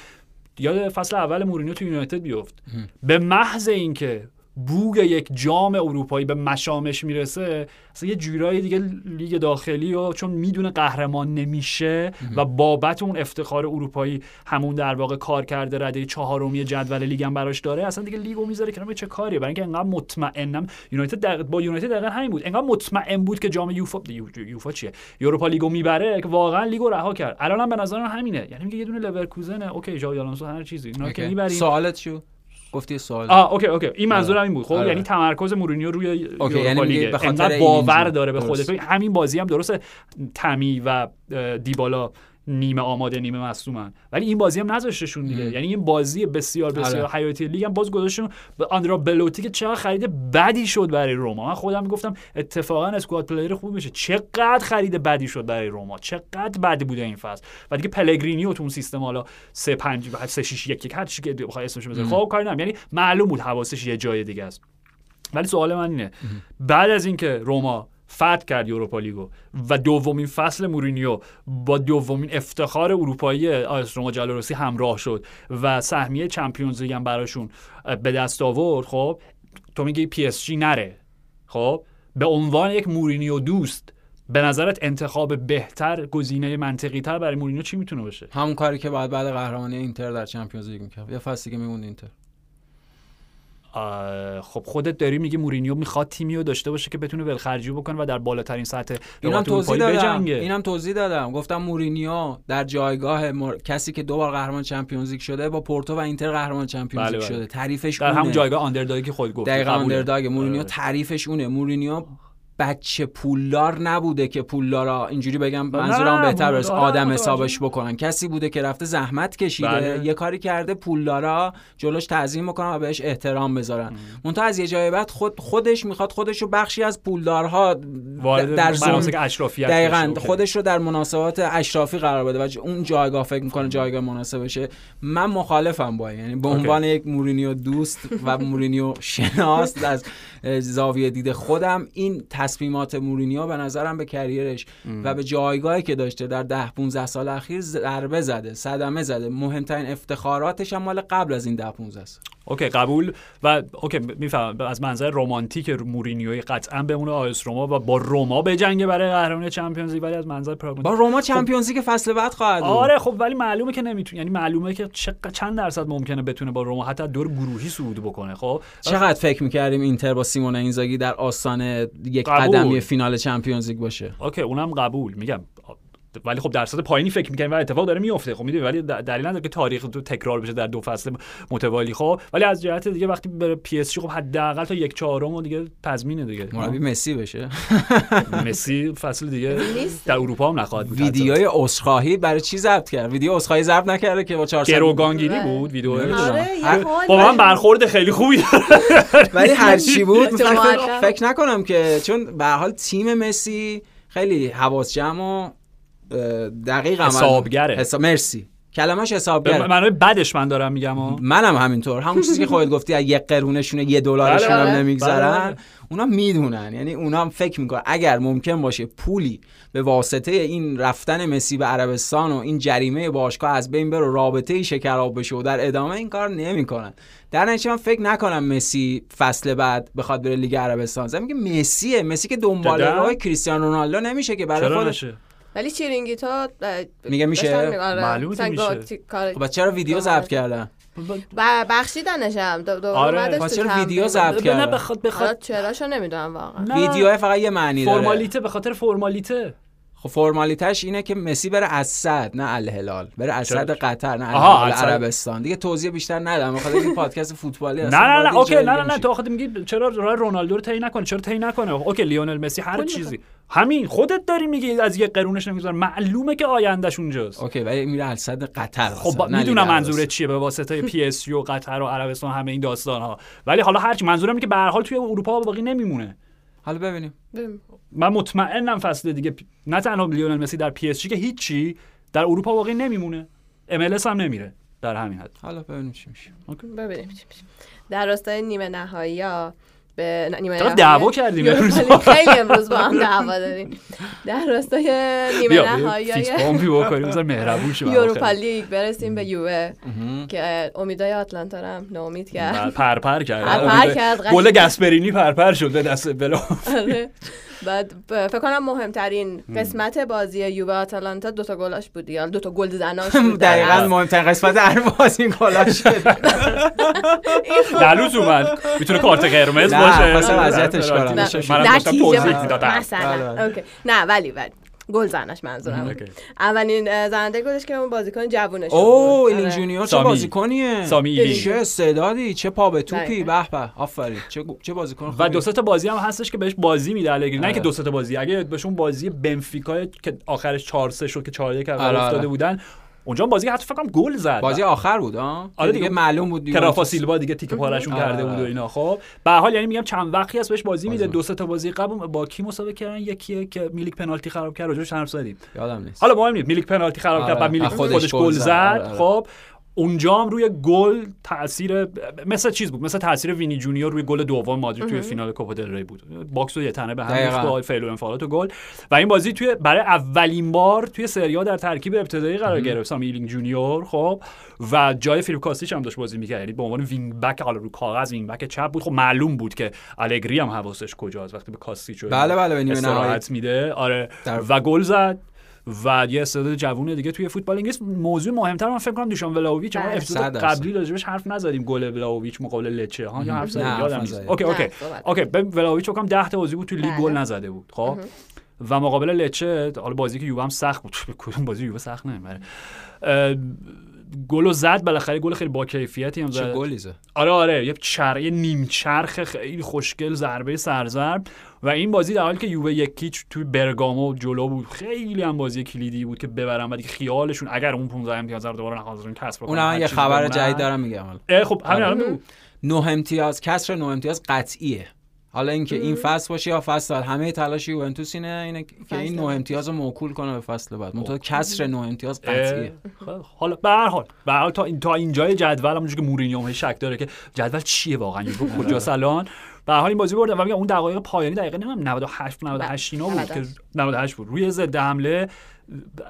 یاد فصل اول مورینیو تو یونایتد بیفت. به محض اینکه بوی یک جام اروپایی به مشامش می‌رسه اصلا یه جورایی دیگه لیگ داخلی و چون می‌دونه قهرمان نمیشه و بابت اون افتخار اروپایی همون در واقع کارکرد رده چهارمی جدول لیگ هم براش داره اصلا دیگه لیگو می‌ذاره که چه کاریه؟ برای اینکه انقدر مطمئنم یونایتد با یونایتد دقیقا همین بود. انقدر مطمئن بود که جام یوفا یوفا چیه؟ Europa League و می‌بره که واقعا لیگو رها کرد. الان به نظر همینه. یعنی میگه یه دونه لورکوزن okay جاوی آلونسو هر چیزی. اینا که می‌بریم. سوالت چی گفتی سوال. آه okay okay. این منظورم این بود. خب یعنی تمرکز مورینیو روی okay یعنی به خاطر باور داره به خودش. همین بازی هم درسته. تمی و دیبالا. نیمه آماده نیمه مصدومن ولی این بازی هم نذاشتشون دیگه. یعنی این بازی بسیار بسیار آره. حیاتی لیگ هم باز گذاشتون به آندرا بلوتی که چقدر خرید بدی شد برای روما. من خودم می‌گفتم اتفاقا squad player خوب میشه. چقدر خرید بدی شد برای روما. چقدر بدی بوده این فصل. و دیگه پلگرینی تو اون سیستم حالا 3 5 3 6 1 1 هر چی که بخوای اسمش بذاری خب کاری نمی‌دونم یعنی معلوم بود حواسش یه جای دیگه است. ولی سوال من اینه. بعد از اینکه روما فتح کرد Europa League و. و دومین فصل مورینیو با دومین افتخار اروپایی AS روما جالوروسی همراه شد و سهمیه Champions League هم براشون به دست آورد. خب تو میگی PSG نره. خب به عنوان یک مورینیو دوست به نظرت انتخاب بهتر گزینه منطقی تر برای مورینیو چی می‌تونه باشه؟ همون کاری که بعد بعد قهرمانی اینتر در Champions League می‌کرد. یه فصلی که میموند اینتر. خب خودت داری میگه مورینیو می‌خواد تیمی رو داشته باشه که بتونه ولخرجی بکنه و در بالاترین سطح اینم توضیح دادم. بجنگه. اینم توضیح دادم. گفتم مورینیو در جایگاه مر... کسی که دو بار قهرمان Champions League شده با پورتو و اینتر قهرمان Champions League بله. بله. شده. تعریفش در همون جایگاه underdog ی که خود گفت دقیقاً underdog. مورینیو آره. تعریفش اونه. مورینیو بچه پولدار نبوده که پولدارا اینجوری بگم منظورم بهتر برس آدم حسابش بکنن. کسی بوده که رفته زحمت کشیده بله. یه کاری کرده پولدارا جلوش تعظیم بکنن و بهش احترام بذارن. منتها از یه جای بعد خود خودش می‌خواد خودش رو بخشی از پولدارها در زون اشرافیت دقیقاً خودش رو در مناسبات اشرافی قرار بده و اون جایگاه فکر می‌کنه جایگاه مناسبشه من مخالفم با یعنی به عنوان یک مورینیو دوست و مورینیو شناس از زاویه دید خودم این تصمیمات مورینیو به نظرم به کریرش و به جایگاهی که داشته در ده 15 سال اخیر ضربه زده صدمه زده. مهمترین افتخاراتش هم مال قبل از این ده 15 سال. okay قبول. و okay می‌فهمم از منظر رمانتیک مورینیو قطعا بمونه AS روما و با روما بجنگه برای قهرمانی Champions League ولی از منظر پراگماتیک با روما Champions League فصل بعد خواهد آره خب ولی معلومه که نمی‌تونه. یعنی معلومه که چند درصد ممکنه بتونه با روما حتی دور گروهی صعود بکنه خب؟ چقدر فکر می‌کردیم اینتر با سیمون اینزاگی در آستانه یک قدمی فینال Champions League باشه. okay اونم قبول. میگم ولی خب درصد پایینی فکر می‌کنیم و اتفاق داره میفته خب می‌دونی ولی دلیل نداره که تاریخ تو تکرار بشه در دو فصل متوالی. خب ولی از جهت دیگه وقتی بره پی اس خب حداقل تا یک چهارم و دیگه تضمینه دیگه. مربی مسی بشه. مسی فصل دیگه در اروپا هم نخواهد بود. ویدیوی عذرخواهی برای چی ضبط کرد؟ ویدیو عذرخواهی ضبط نکرده که با 400 گروگانگیری بود ویدیو آره، با من برخورد خیلی خوبی ولی هر چی بود فکر نکنم که چون به حال تیم مسی خیلی حواس جمع و دقیق حسابگره. حساب مرسی. کلمش حسابگره. معنی بعدش من دارم میگم منم همینطور. همون چیزی که خودت گفتی از یک قرونشونه یه دلارشون هم. نمیگذرن اونا می‌دونن. یعنی اونا هم فکر می‌کنن. اگر ممکن باشه پولی به واسطه این رفتن مسی به عربستان و این جریمه باشگاه از بین بره رابطه ای شکراب بشه و در ادامه این کار نمی‌کنن. در نتیجه من فکر نکنم مسی فصل بعد بخواد بره لیگ عربستان. زمین میگه مسیه مسی که دنبال راه کریستیانو رونالدو نمیشه که برای خودش ولی چیرینگیتا میگه میشه؟ معلومه میشه. خب چرا ویدیو ضبط کردن. بخشیدنشم آره. چرا ویدیو ضبط کردن. نه بخاطر بخاطر چراشو نمی‌دونم واقعا. ویدیو فقط یه معنی داره. فرمالیته به خاطر فرمالیته. خب فرمالیتش اینه که مسی بره از صد نه الهلال. بره از صد قطر نه الهلال عربستان. دیگه توضیح بیشتر ندم بخاطر این پادکست فوتبالی نه نه نه okay نه نه نه تو خودت میگی چرا راه رونالدو رو طی نکنه چرا طی نکنه؟ okay لیونل مسی هر چیزی. همین خودت داری میگی از یه قرونش نمیذار معلومه که آیندهش اونجاست. okay ولی میره از صد قطر خب می‌دونم منظور چیه به واسطه PSG و قطر و عربستان همه این داستان ها ولی حالا هر چی منظورم که به هر حال توی اروپا باقی نمیمونه. حالا ببینیم. من مطمئنم فصل دیگه نه تنها لیونل مسی در PSG که هیچی در اروپا واقعی نمیمونه. MLS هم نمیره در همین حد. حالا ببینیم چی میشه. ببینیم چی میشه. در راستای نیمه نهایی ها به نیمه چقدر نهایی دعوا کردیم امروز. خیلی امروز با هم دعوا داریم در راستای نیمه نهایی fist bump ی بکنیم بذار مهربون شو یوروپا لیگ برسیم به یووه. که امیدای آتلانتا رو هم ناامید کرد پرپر کرد پرپر کرد،. گل گاسپرینی پرپر شد به دست بلا آره. بعد فکر کنم مهمترین قسمت بازی یووه آتالانتا دوتا گلاش بود یا دوتا گل زناش بود. دقیقا. مهمترین قسمت هر بازی این گلا شد دلوز اومد. می‌تونه کارت قرمز باشه. خواستم اذیتش کنم. مثلا. Okay. نه ولی ولی. گل زنش منظورم. اولین زننده گلش که اون بازیکن جوونش اوه. ایلینگ آره. جونیور چه. بازیکنیه سامی. چه استعدادی چه پا به توپی به. به آفرین چه چه بازیکن و. دو سه تا بازی هم هستش که بهش بازی میده الگری نه آره. که دو سه تا بازی اگه بهش اون بازی بنفیکا که آخرش 4 3 شد که 4 1 اول آره، آره. افتاده بودن اونجا بازی حتی فکر کنم گل زد بازی آخر بود ها آره دیگه دیگه. معلوم بود که رافا یوونتوس- سیلوا دیگه تیکه پارشون آره، کرده بود و. اینا خب به حال یعنی میگم چند وقتی هست بهش بازی میده. دو سه تا بازی قبل با کی مسابقه کردن یکیه که میلیک پنالتی خراب کرد راجعش حرف زدیم یادم نیست حالا مهم نیست میلیک پنالتی خراب کرد آره. بعد میلیک خودش گل زد. آره. خب اونجا هم روی گل تاثیر مثل چیز بود؟ مثل تاثیر وینی جونیور روی گل دوم مادرید توی فینال کوپا دل ری بود. box رو یه تنه به هم با فعل و انفعالات و گل. و این بازی توی برای اولین بار توی سریا در ترکیب ابتدایی قرار گرفت. سامی ایلینگ جونیور خب. و جای فیلیپ کاستیچ هم داشت بازی می‌کرد یعنی به عنوان wing back حالا رو کاغذ wing back چپ بود. خب معلوم بود که الگری هم حواسش کجاست وقتی به کاستیچ بله، بله، به نیمه استراحت میده. آره. و گل زد. و یه استعداد جوون دیگه توی فوتبال انگلیس. موضوع مهمتر من فکر کنم دوشان ولاویچ. ما بله. اپیزود. قبلی راجبش حرف نزدیم گل ولاویچ مقابل لچه. ها یا حرف زدیم؟ یادم نیست. Okay okay. Okay به ولاویچ فکر کنم 10 تا بازی بود توی لیگ بله. گل نزده بود خب؟ و مقابل لچه حالا بازی که یووه هم سخت بود. کدوم بازی یووه سخت نمی‌بره. گل زد بالاخره گل خیلی با کیفیتی هم چه زد گلی زد آره آره یه چر یه نیم چرخ خیلی خوشگل ضربه سرزرب و این بازی در حالی که یووه یک هیچ توی برگامو جلو بود خیلی هم بازی کلیدی بود که ببرن و دیگه خیالشون اگر اون 15 امتیاز رو دوباره نخواستن کسب کنن اون هم هر یه خبر. جدید دارم میگم خب همین آره. الان بگو. نه امتیاز کسر نه امتیاز قطعیه حالا اینکه این فصل باشه یا فصل بعد همه تلاش یوونتوس اینه اینه که این نه بعد. امتیاز رو موکول کنه به فصل بعد. منتها کسر نه امتیاز قطعیه. خب، حالا به هر حال به هر حال تا این تا اینجای جدول همونجوری که مورینیو هم شک داره که جدول چیه واقعا؟ کجاست الان؟ به هر حال این بازی بردن و میگم اون دقایق پایانی دقیقه نمی‌دونم 98 98 اینا بود که 98 بود. روی ضد حمله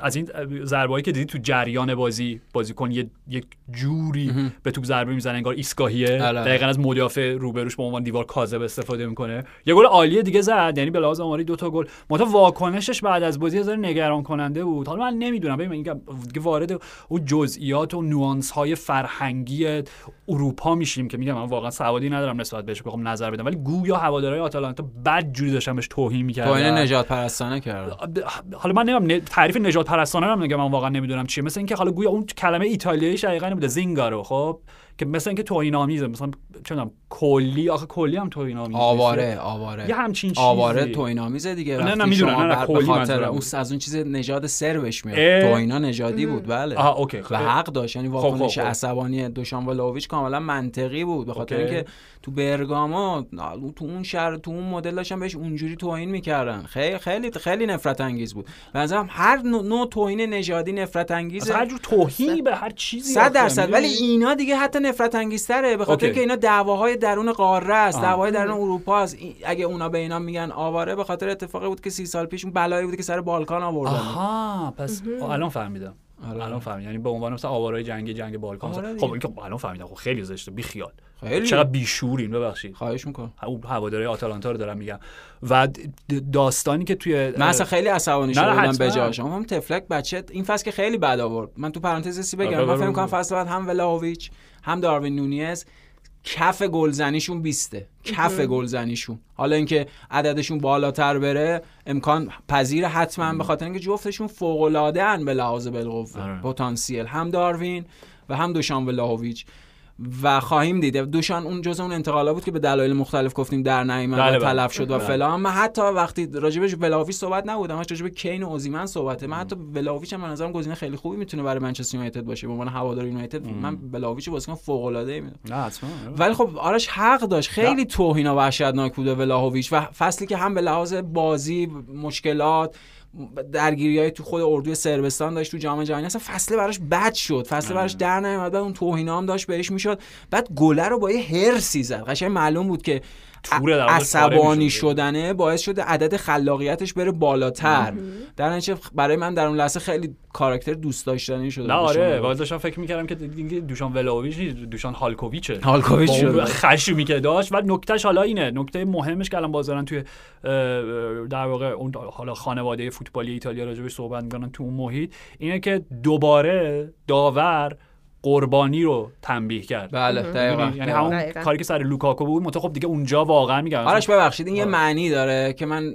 از این ضربه‌ای که دیدی تو جریان بازی بازیکن یه یک جوری به توپ ضربه می‌زنه انگار ایستگاهیه. آره. دقیقا از مدافع روبروش به عنوان دیوار کاذب استفاده می‌کنه. یه گل عالی دیگه زد یعنی به لحاظ آماری دو تا گل. متا واکنشش بعد از بازی از نگران کننده بود. حالا من نمی‌دونم ببین میگم دیگه وارد اون جزئیات و نوانس های فرهنگی اروپا میشیم که میگم من واقعا سوادی ندارم نسبت بهش بخوام نظر بدم. ولی گویا هوادارهای آتالانتا بد جوری داشتن بهش توهین می‌کردن. توهین نجات پرستانه کرد حالا من نمی‌دونم تعریف نجات پرستانه هم میگم من واقعا نمی‌دونم چیه. مثل اینکه حالا گویا اون کلمه ایتالیایی دقیقا نبوده زینگارو. خب که مثل اینکه توهین آمیزه مثلا چه می‌دونم کلی آخه کلی هم توهین آمیزه آواره آواره. یه همچین چیزی. آواره توهین آمیزه دیگه. نه، نه، می‌دونم، نه، نه، کلی به خاطر اون. از اون چیز نژاد سربش میاد. توهینا نژادی بود بله. آها اوکی و حق داشت. یعنی واکنش خب، خب. عصبانی دوشان ولاویچ کاملا منطقی بود. به خاطر. اینکه تو برگامو تو اون شهر تو اون مدل داشتن بهش اونجوری توهین می‌کردن. خیلی خیلی خیلی نفرت انگیز بود. به نظرم هر نوع, توهین نژادی نفرت انگیزه هر جور توهینی به هر چیزی صد آخه، درصد. ولی؟ اینا دیگه حتی نفرت انگیزتره به خاطر. اینکه اینا دعواهای درون قاره است. دعواهای درون اروپا است. اگه اونا به اینا میگن آواره به خاطر اتفاقی بود که سی سال پیش اون بلایی بود که سر بالکان آوردن. آها پس الان فهمیدم. آره. الان فهمیدم. یعنی به عنوان مثلا آوارای جنگی جنگ بالکان آره خب دیگه. این که الان فهمیدم. خب خیلی زشته. بی خیال خیلی. چقدر بیشورین ببخشید. خواهش می‌کنم. هواداری آتالانتا رو دارم میگم. و داستانی که توی من اصلا خیلی عصبانی حتما. به جاش. هم تفلک بچه این فصل که خیلی بد آورد. من تو پرانتز سی بگم. آره، من بگو، فکر کنم بگو. فصل بعد هم ولاویچ هم داروین نونیز کف گلزنیشون بیسته. کف گلزنیشون. حالا اینکه عددشون بالاتر بره امکان پذیر حتما به خاطر اینکه جفتشون فوق العاده ان به لحاظ بالقوه. آره. پتانسیل هم داروین و هم دوشان ولاهویچ و خواهیم دید. دوشان اون جزء اون انتقالا بود که به دلایل مختلف گفتیم در نیامد بله، و بله. تلف شد و بله. فلان. من حتی وقتی راجبش ولاویچ صحبت نبودم همش راجب کین و اوزیمن صحبته من حتی ولاویچ هم به نظرم گزینه خیلی خوبی می‌تونه برای منچستر یونایتد باشه. به عنوان هوادار یونایتد من ولاویچ بازیکن فوق العاده ای می‌دونم ولی خب آرش حق داشت. خیلی توهین و وحشتناک بوده ولاهویچ و فصلی که هم به لحاظ بازی مشکلات درگیری های تو خود اردوی سربستان داشت تو جام جهانی. اصلا فصل براش بد شد. فصل براش در نیومد بعد اون توهینا هم داشت بهش می‌شد. بعد گله رو با یه هرسی زد. قشنگ معلوم بود که تور در واقع عصبانی. شدنه باعث شده عدد خلاقیتش بره بالاتر. در نتیجه برای من در اون لحظه خیلی کاراکتر دوست داشتنی شده نه آره. ولی داشتم فکر می‌کردم که دیگه دوشان ولاویچ نیست، دوشان هالکوویچه. هالکوویچ شده. خشمی که داشت. و نکتهش حالا اینه. نکته مهمش که الان بازارن توی در واقع اون حالا خانواده فوتبالی ایتالیا راجبش صحبت می‌کنن تو اون محیط اینه که دوباره داور قربانی رو تنبیه کرد بله دقیقاً یعنی دقیقاً. همون دقیقاً. کاری که سر لوکاکو بود متو خب دیگه اونجا واقعا میگم آرش ببخشید این یه آره. معنی داره که من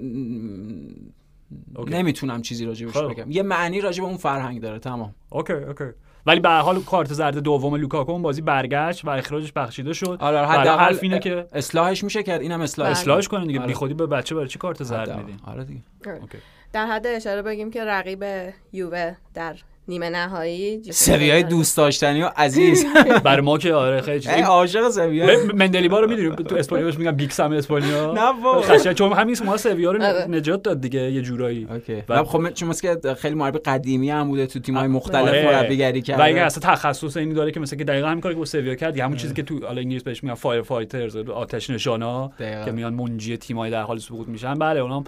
okay. نمی‌تونم چیزی راجبش خب. بگم یه معنی راجب اون فرهنگ داره تمام okay okay ولی به هر حال کارت زرد دوم لوکاکو اون بازی برگشت و اخراجش بخشیده شد آره حداقل حرف اینه که اصلاحش میشه کرد اینم اصلاح. اصلاحش کنن دیگه آره. بی خودی به بچه برای چی کارت زرد. میدین آره دیگه Okay. در حد اشاره بگیم که رقیب یووه در نیمه نهایی سویای دوست داشتنی و عزیز. برای ما که آره خیلی عاشق سویا. مندیلیبار رو می‌دونی؟ تو اسپانیا بهش میگن Big Sam اسپانیا. نه بابا. چون همین ما سویا رو آره. نجات داد دیگه یه جورایی. Okay. و- خب چون که خیلی مربی قدیمی هم بوده تو تیم‌های مختلف آره. مربیگری و اگه کرده اصلا تخصص اینی داره که مثلا که دقیقا همین کاری که با سویا کرد همون چیزی که تو حالا انگلیس بهش میگن firefighters آتش نشانا. که میان منجی تیمای در حال سقوط میشن. بله اونام.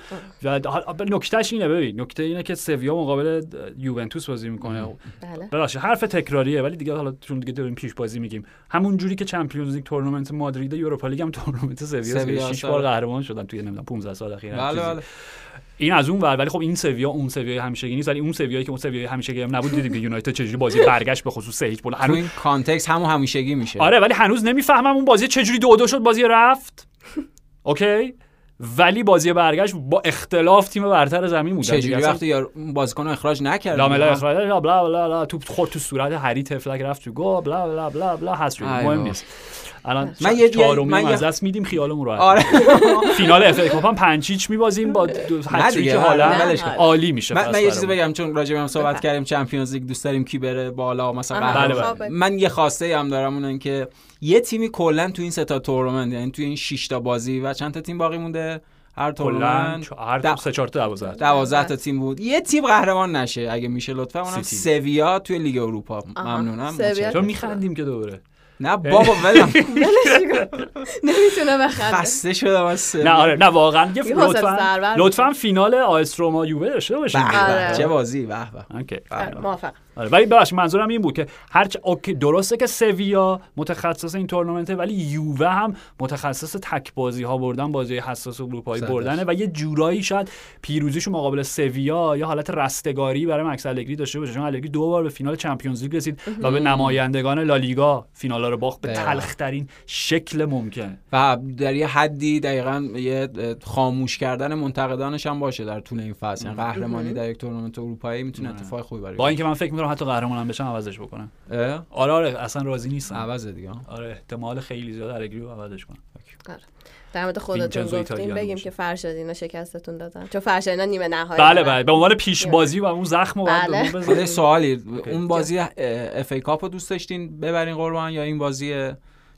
حال- نکتهش اینه ببین. نکته اینه که سویا مقابل یوونتوس بازی می‌کنه. بله. ببخشید حرف تکراریه ولی دیگه حالا چون دیگه داریم پیش بازی میگیم. همون جوری که چمپیونز لیگ تورنمنت مادرید و یوروپا لیگ هم تورنمنت سویا سویا. که 6 آره. بار قهرمان شدن توی نمی‌دونم 15 سال اخیر بله. بله. این از اون ور ولی خب این سویا اون سویای همیشگی نیست. ولی اون سویایی که اون سویای همیشگی هم نبود دیدیم که یونایتد چجوری بازی برگشت به خصوص سه هیچ تو هنوز این context همون همیشگی میشه. آره ولی هنوز نمی‌فهمم اون بازی چجوری دو دو شد بازی رفت. اوکی؟ ولی بازی برگشت با اختلاف تیم برتر زمین بود. چجوری وقتی یار اون بازیکن رو اخراج نکرد لاملا اخراج بلا بلا بلا بلا. توپ خورد تو صورت هری تفلک رفت تو گل. بلا بلا بلا بلا. هست شد. ای مهم. نیست. الان من یه- چهارمی من از دست میدیم خیالمون راحت آره. فینال اف ای کاپ هم پنچیچ میبازیم. با هتریک هالند. عالی میشه من, یه چیزی. بگم چون راجع هم صحبت. کردیم چمپیونز لیگ دوست داریم کی بره بالا مثلا. بله، خب، من یه خواسته هم دارم اونن که یه تیمی کلا تو این سه تا تورنمنت یعنی تو این 6 تا بازی و چند تا تیم باقی مونده؟ هر تورنمنت؟ هر ده- سه چهار تا دوازده. 12 تا تیم بود. یه تیم قهرمان نشه اگه میشه لطفا اونم. سویا توی لیگ اروپا. ممنونم. چون میخندیم که دوره نه بابا ولم نمی‌تونه بخنده خسته شدم از. نه آره نه واقعا یه لطفا سربر لطفا فینال آ اس روما یووه داشته باشیم به آره. به چه بازی به به. Okay آره، موافق آره ولی ببخشید منظورم این بود که هر okay درسته که سویا متخصص این تورنمنته ولی یووه هم متخصص تک بازی ها بردن بازی حساس اروپایی. بردنه و یه جورایی شاید پیروزیشو مقابل سویا یا حالت رستگاری برای مکس الگری داشته باشه. چون الگری دو بار به فینال چمپیونز لیگ رسید و به نمایندگان لالیگا فینالا رو باخت به دقیقاً. تلخترین شکل ممکن. و در یه حدی دقیقا یه خاموش کردن منتقدانش هم باشه در طول این فصل. یعنی قهرمانی در یک تورنمنت اروپایی می‌تونه آره. اتفاق خوبی برای با اینکه من فکر می‌کنم حتی قهرمانم بشم عوضش بکنم؟ آره آره اصلا راضی نیستم. عوض دیگه. آره احتمال خیلی زیاد الگری رو عوضش کنم در مورد خودتون گفتیم بگیم. که فرشاد اینا شکستتون دادن چون فرشاد اینا نیمه نهایی بله. بله به عنوان پیش بازی و اون زخم رو بله. سوالی. اون بازی FA Cup رو دوست داشتین ببرین قربان یا این بازی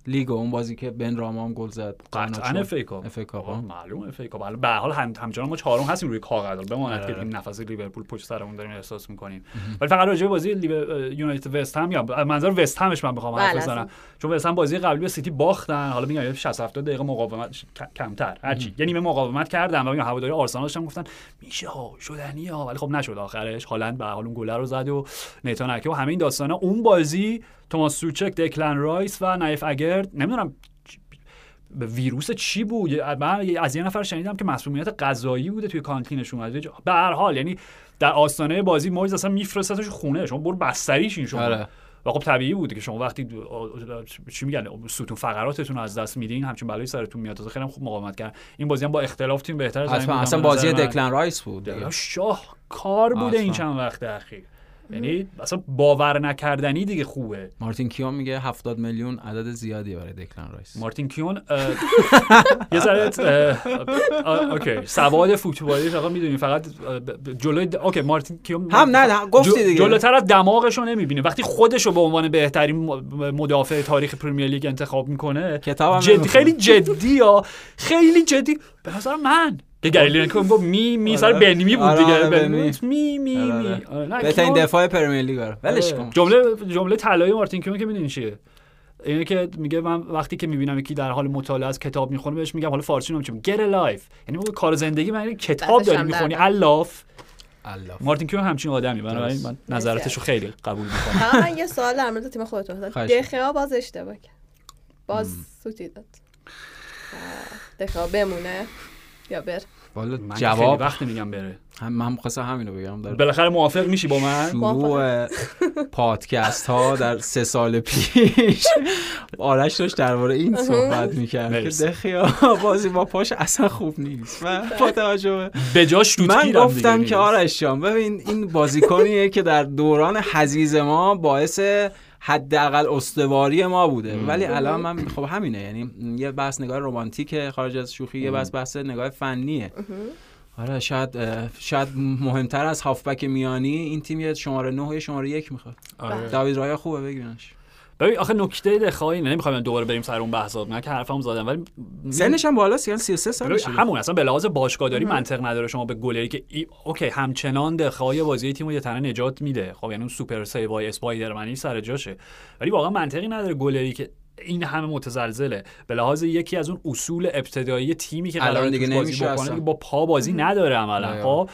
لیگو اون بازی که بن رحما گل زد قطعا FA Cup. FA Cup آقا، معلوم FA Cup. به حال هم همچنان ما چهارم هستیم روی کاغذ بماند که آره. این نفس لیورپول پشت سرمون داریم احساس می‌کنیم. ولی فقط راجع به بازی یونایتد وست هم یا منظر وست همش من بخوام حرف بله، بزنم. چون وست هم بازی قبلی به سیتی باختن. حالا میگم 60 70 دقیقه مقاومت ک- کمتر. هرچی یه نیمه مقاومت کردن و میگم هواداری آرسنال داشتن گفتن میشه ها شدنی ها. ولی خب نشد آخرش. هالند به حال اون گل رو زد و نیتن آکه و همه این داستانا. اون بازی توماس سوچک دکلن رایس و نایف اگرد. نمی‌دونم به ویروس چی بود؟ من از یه نفر شنیدم که مسمومیت غذایی بوده توی canteen شون از به هر حال یعنی در آستانه بازی مویز اصلا میفرستتش خونه. شما برو بستریشین شما. آره. و خب طبیعی بوده که شما وقتی چی میگن؟ ستون فقراتتون رو از دست میدین همچین بلایی سرتون میاد. خیلی هم خوب مقاومت کرد این بازی هم با اختلاف تیم بهتر زمین اصلا بازی. دکلن رایس بود. شاه کار بوده این. چند وقت اخیر. یعنی اصلا باور نکردنی دیگه خوبه. مارتین کیون میگه 70 میلیون عدد زیادی برای دکلن رایس. مارتین کیون یه ذره اوکی. سواد فوتبالیش آقا می‌دونی فقط جلوی اوکی مارتین کیون هم نه گفتی دیگه. جلوتر از دماغش رو نمی‌بینی وقتی خودش رو به عنوان بهترین مدافع تاریخ Premier League انتخاب می‌کنه. خیلی جدی یا خیلی جدی. به نظر من. که گری لینکر گفت me me sir آره. بنی بود دیگه. me me me. نه، بهترین کیون- دفاع Premier League آره. ولش آره. کن. جمله جمله طلایی مارتین کیون که می‌دونی چیه؟ اینه که میگه من وقتی که می‌بینم یکی در حال مطالعه از کتاب می‌خونه بهش میگم حالا فارسی نمیشه get a life. یعنی موقع کار زندگی من کتاب داری می‌خونی. الاف الله مارتین کیو همچین آدمی بنابراین من نظراتشو خیلی قبول می‌کنم. من یه سوال در مورد تیم خودتون دخیا باز اشتباه کرد باز سوتی داد. دخیا بمونه. یا بر. والا جواب وقت میگم بره. هم من خواستم همینو بگم. در بالاخره موافق میشی با من؟ شروع پادکست ها در سه سال پیش. آرش داشت درباره این صحبت می‌کرد که. دخیا بازی با پاش اصلا خوب نیست. و با توجه به جاش توت من گفتم که آرش جان ببین این بازیکنیه که در دوران حزیز ما باعث حداقل استواری ما بوده. ولی الان من خب همینه یعنی یه بحث نگاه رمانتیکه خارج از شوخی یه بحث بحث نگاه فنیه. آره شاید شاید مهمتر از هافبک میانی این تیم یه شماره 9 و یه شماره یک می‌خواد. آره. داوید رایا خوبه بگیرنش. ببین آخه نکته دخیا اینه نمی‌خوام دوباره بریم سر اون بحثا من که حرفمو زدم ولی سنش هم بالاست یعنی 33 ببین، سالشه. همون اصلا به لحاظ باشگاهداری منطق نداره شما به گلری که ای... اوکی همچنان دخیا بازی تیمو یه تنه نجات میده. خب یعنی اون super save های Spider-Man ی سر جاشه. ولی واقعا منطقی نداره گلری که این همه متزلزله. به لحاظ یکی از اون اصول ابتدایی تیمی که الان قراره دیگه بازی بکنه با پا بازی نداره عملا. نه. خب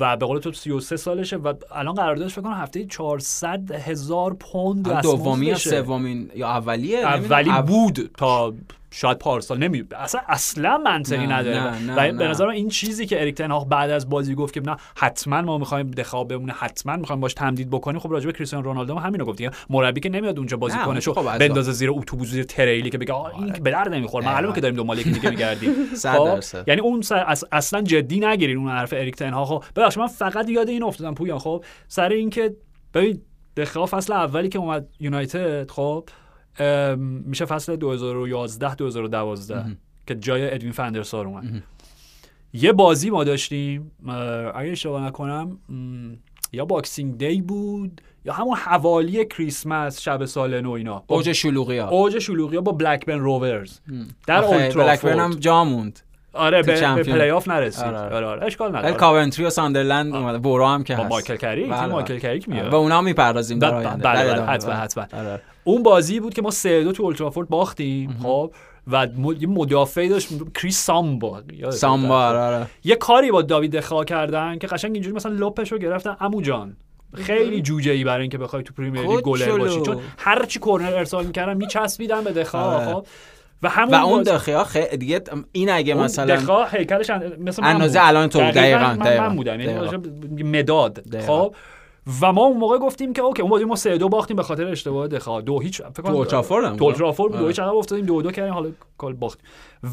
و به قول تو 33 سالشه و الان قراردادش فکر کنم هفته 400 هزار پوند دومی یا. سومین یا اولیه اولی. بود تا شاید پارسال نمی اصلا اصلا منطقی نه، نداره. نه، نه، و به. نظر من این چیزی که اریک تنهاق بعد از بازی گفت که نه حتما ما می‌خوایم دخا بمونه حتما می‌خوایم باش تمدید بکنیم. خب راجع به کریستیانو رونالدو هم همینو گفت دیگه. مربی که نمیاد اونجا بازی نه، کنه شو خب از بندازه زیر اتوبوس زیر تریلی که بگه این به درد نمی‌خوره. معلومه. که داریم دنبال یکی دیگه میگردیم. درصد. یعنی اون اصلا جدی نگیرین اون حرف اریک تنهاق خب ببخشید من فقط یاد این افتادم پویان. خب سر اینکه ببین دخا فصل اولی که اومد یونایتد خب میشه فصل 2011 2012 که جای ادوین فندرسار اومد. یه بازی ما داشتیم اگه اشتباه نکنم یا Boxing Day بود یا همون حوالی کریسمس شب سال نو اینا. اوج شلوغی ها اوج شلوغی ها با بلکبرن روورز در آخه بلکبرن هم جا موند. آره به, به. پلی آف نرسید. آره، آره. آره. آره اشکال نداره. کاونتری و ساندرلند اومده. بورا هم که با هست. مایکل کریک بله، تیم. مایکل کریک میاد. و اونا هم می‌پردازیم در آینده. حتما،. حتما. اون بازی بود که ما سه دو تو اولترافورد باختیم خب و یه مدافعی داشت کریس سامبا؟ سامبا آره، آره. یه کاری با داوید دخا کردن که قشنگ اینجوری مثلا لپش رو گرفتن عمو جان خیلی جوجه ای برای اینکه بخوای تو Premier League گلر. باشی چون هر چی کرنر ارسال می‌کردن میچسبیدن به دخیا آره. خب و همون و اون دخیا خیلی دیگه این اگه مثلا دخیا هیکلش ان- مثل من اندازه. الان تو. دقیقاً، دقیقاً. من بودم یعنی مداد. خب و ما اون موقع گفتیم که اوکی اون بازی ما سه دو باختیم به خاطر اشتباه دخیا دو هیچ فکر کنم اولترافورد هم تو بود. اولترافورد بود دو آره. هیچ عقب افتادیم دو دو کردیم حالا کال باختیم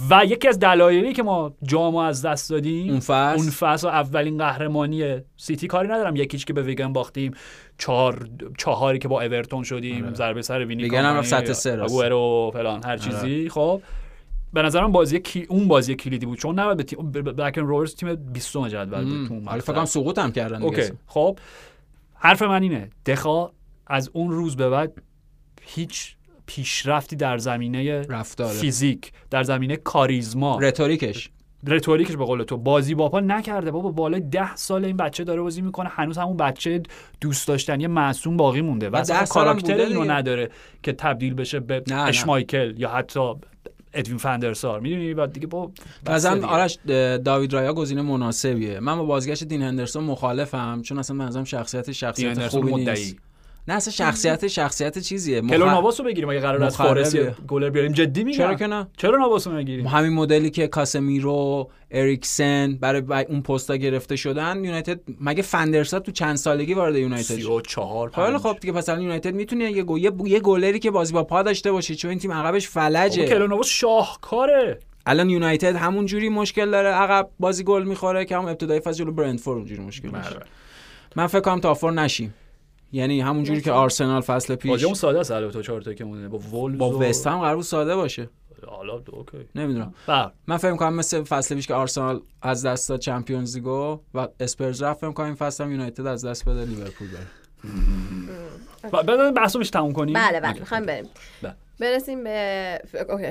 و یکی از دلایلی که ما جامو از دست دادیم اون فصل اون فصل و اولین قهرمانی سیتی کاری ندارم یکیش که به ویگن باختیم چهار چهاری که با اورتون شدیم ضربه سر وینی ویگن هم رفت سطح سه راست. اگوئرو فلان هر چیزی خب به نظرم بازی کی... اون بازی کلیدی بود چون نباید به تیم بلکبرن روورز تیم 20 جدول بود تو. فکر کنم سقوط هم کردن. اوکی خب حرف من اینه دخا از اون روز به بعد هیچ پیشرفتی در زمینه رفتاره. فیزیک در زمینه کاریزما. رتوریکش. رتوریکش به قول تو. بازی با پا نکرده بابا. بالای ده سال این بچه داره بازی می‌کنه. هنوز همون بچه دوست داشتنی معصوم باقی مونده. و اصلا کاراکتر اینو. نداره که تبدیل بشه به. اشمایکل یا حتی ادوین فندرسار می‌دونی؟ بعد دیگه با مثلا آرش داوید رایا گزینه مناسبیه. من با بازگشت دین هندرسون مخالفم چون اصلا به نظرم شخصیت شخصیت خوبی. نیست. نه اصلا شخصیت شخصیت چیزیه. مخ- کلو نواس رو بگیریم اگه قرار از. فارس گلر بیاریم. جدی میگم؟ چرا که نه؟ چرا نواس رو نگیریم؟ همین مدلی که کاسمیرو اریکسن برای اون پستا گرفته شدن یونایتد مگه فندرسا تو چند سالگی وارد یونایتد شد؟ 34 خیلی خب دیگه پس الان یونایتد می‌تونه یه گو... یه, یه گلری که بازی با پا داشته باشه چون این تیم عقبش فلجه. کلو نواس شاهکاره. الان یونایتد همون جوری مشکل داره. عقب بازی گل می‌خوره که هم ابتدای فصل جلو برنتفورد اونجوری مشکل. داشت من فکر کنم top four نشیم. یعنی همون جوری که آرسنال فصل پیش اون ساده است البته چهار تا که مونده. با وولز با و- وست هم قرار بود ساده باشه. حالا اوکی. نمی‌دونم. بله. من فکر کنم مثل فصل پیش که آرسنال از دست داد Champions League و و اسپرز رفت فکر کنم این فصل هم یونایتد از دست بده لیورپول بره. بعد بحثو میشه تموم کنیم. بله بله. می‌خوایم بریم. بله. برسیم به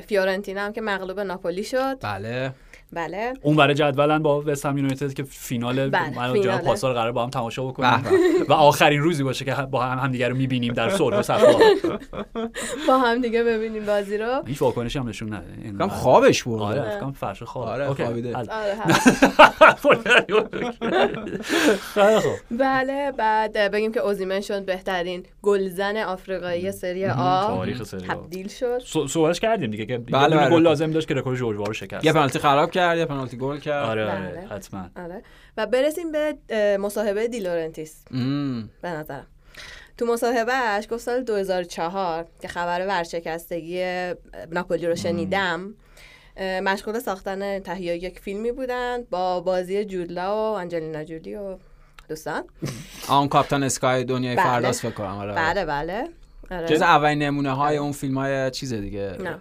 فیورنتینا هم که مغلوب ناپولی شد. بله. بله. اون برای جدولن با وست هم یونایتد که فینال بله، فیناله. پاسار قرار با هم تماشا بکنیم به. و آخرین روزی باشه که با هم همدیگه رو می‌بینیم در صلح و صفا. با هم دیگه ببینیم بازی رو. هیچ واکنشی هم نشون نده. اینقدر- خوابش برده. آره فکر کنم فرش خواب. آره، اوکی. خوابیده. آره بله بعد بگیم که اوزیمن شد بهترین گلزن آفریقایی سری آ. تاریخ سری آ. تبدیل شد. سو- صحبتش کردیم دیگه که بله، بله بله. گل لازم داشت که رکورد جورج رو شکست. یه پنالتی خراب کرد یه پنالتی گل کرد. آره آره بله. حتما. آره. و برسیم به مصاحبه دلاورنتیس. به نظرم. تو مصاحبهش گفت سال 2004 که خبر ورشکستگی ناپولی رو شنیدم مشغول ساختن تهیه یک فیلمی بودن با بازی جود لا و انجلینا جولی و دوستان. آن کاپتان اسکای دنیای بله. فرداست فکر کنم آره. بله بله. آره. جز اولین نمونه های اون فیلم های چیز دیگه. نه.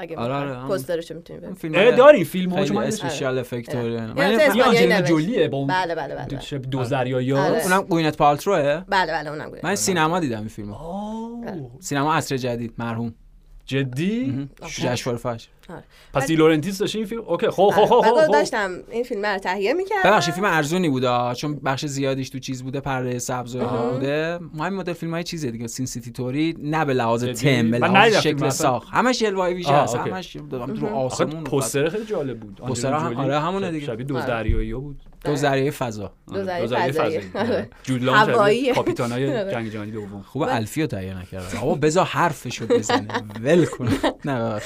اگه آره، آره، پوسترشو می‌تونی اون ببین. فیلم اه داریم فیلم ها خیلی شما اسپیشال افکت. یه من آنجلینا. جولیه با اون بله بله بله شب دو آره. ها اونم گوینت پالتروه؟ بله بله اونم من سینما دیدم این فیلمو. سینما عصر جدید مرحوم. جدی؟ جشنواره فجر آره. پس دیلورنتیس داشت این فیلم اوکی خب خب خب خب خب. داشتم این فیلم رو تهیه می‌کردم ببخشید فیلم ارزونی بوده آه، چون بخش زیادیش تو چیز بوده پرده سبز و اینا بوده ما همین مدل فیلم های چیزه دیگه سین سیتی توری نه به لحاظ؟ تم به لحاظ شکل. ساخت همش الوای ویژه اوکی. همش رو آخه آسمون پوستر خیلی جالب بود پوستر هم- آره، همونه دیگه. شبیه دوز آره. دریایی بود دو ذریعه فضا دو ذریع ذریع فضایی. آره. آره. جود لام شبیه هوایی. کاپیتانای آره. جنگ جهانی دوم خوب الفی رو تهیه نکردم آقا بذار حرفشو بزنه ول کن نه.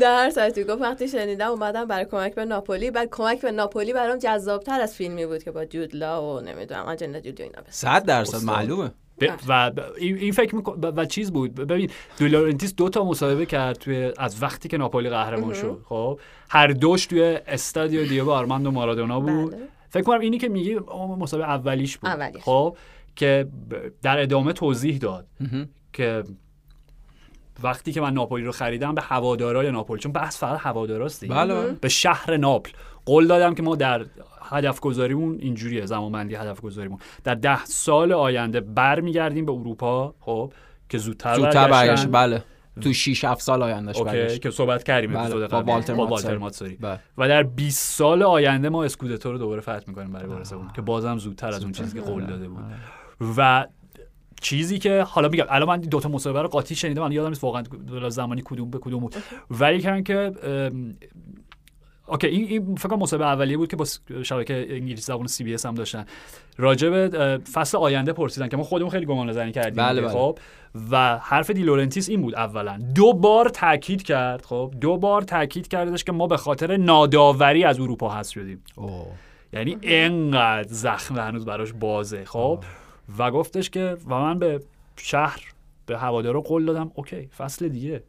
در صورتی گفت وقتی شنیدم اومدم برای کمک به ناپولی. بعد کمک به ناپولی برام جذابتر از فیلمی بود که با جودلا و نمی‌دونم آنجلینا جولی و اینا بس. صد درصد استاد. معلومه. ب- و ب- این فکر میکن و و چیز بود. ببین دولورنتیس دو تا مصاحبه کرد توی از وقتی که ناپولی قهرمان شد خب. هر دوش توی استادیو دیگو آرماندو مارادونا بود. بله. فکر کنم اینی که میگی مصاحبه اولیش بود اولیش. خب که در ادامه توضیح داد که وقتی که من ناپولی رو خریدم به هوادارای ناپولی چون بحث فقط هواداراست دیگه بله. به شهر ناپل قول دادم که ما در هدف گذاریمون اینجوریه زمانبندی هدف گذاریمون در ده سال آینده برمیگردیم به اروپا خب که زودتر, زودتر. برگشت بله تو 6 7 سال آیندهش okay برگشت که صحبت کردیم بله، با. والتر با. والتر ماتزاری بله. و در 20 سال آینده ما اسکودتو رو دوباره فتح می‌کنیم برای بار سوم که بازم زودتر از اون چیزی که قول داده بود و چیزی که حالا میگم الان من دو تا مصاحبه رو قاطی شنیدم من یادم نیست واقعا زمانی کدوم به کدوم بود. ولی کن که okay این, این فکر کنم مصاحبه اولیه بود که با شبکه انگلیسی زبان CBS هم داشتن. راجع به فصل آینده پرسیدن که ما خودمون خیلی گمان زنی کردیم بله، بله. خب؟ و حرف دی لورنتیس این بود اولا. دو بار تاکید کرد خب؟ دو بار تاکید کردش که ما به خاطر ناداوری از اروپا حذف شدیم. اوه. یعنی انقدر زخم هنوز براش بازه خب؟ و گفتش که و من به شهر به هوادارا قول دادم okay فصل دیگه.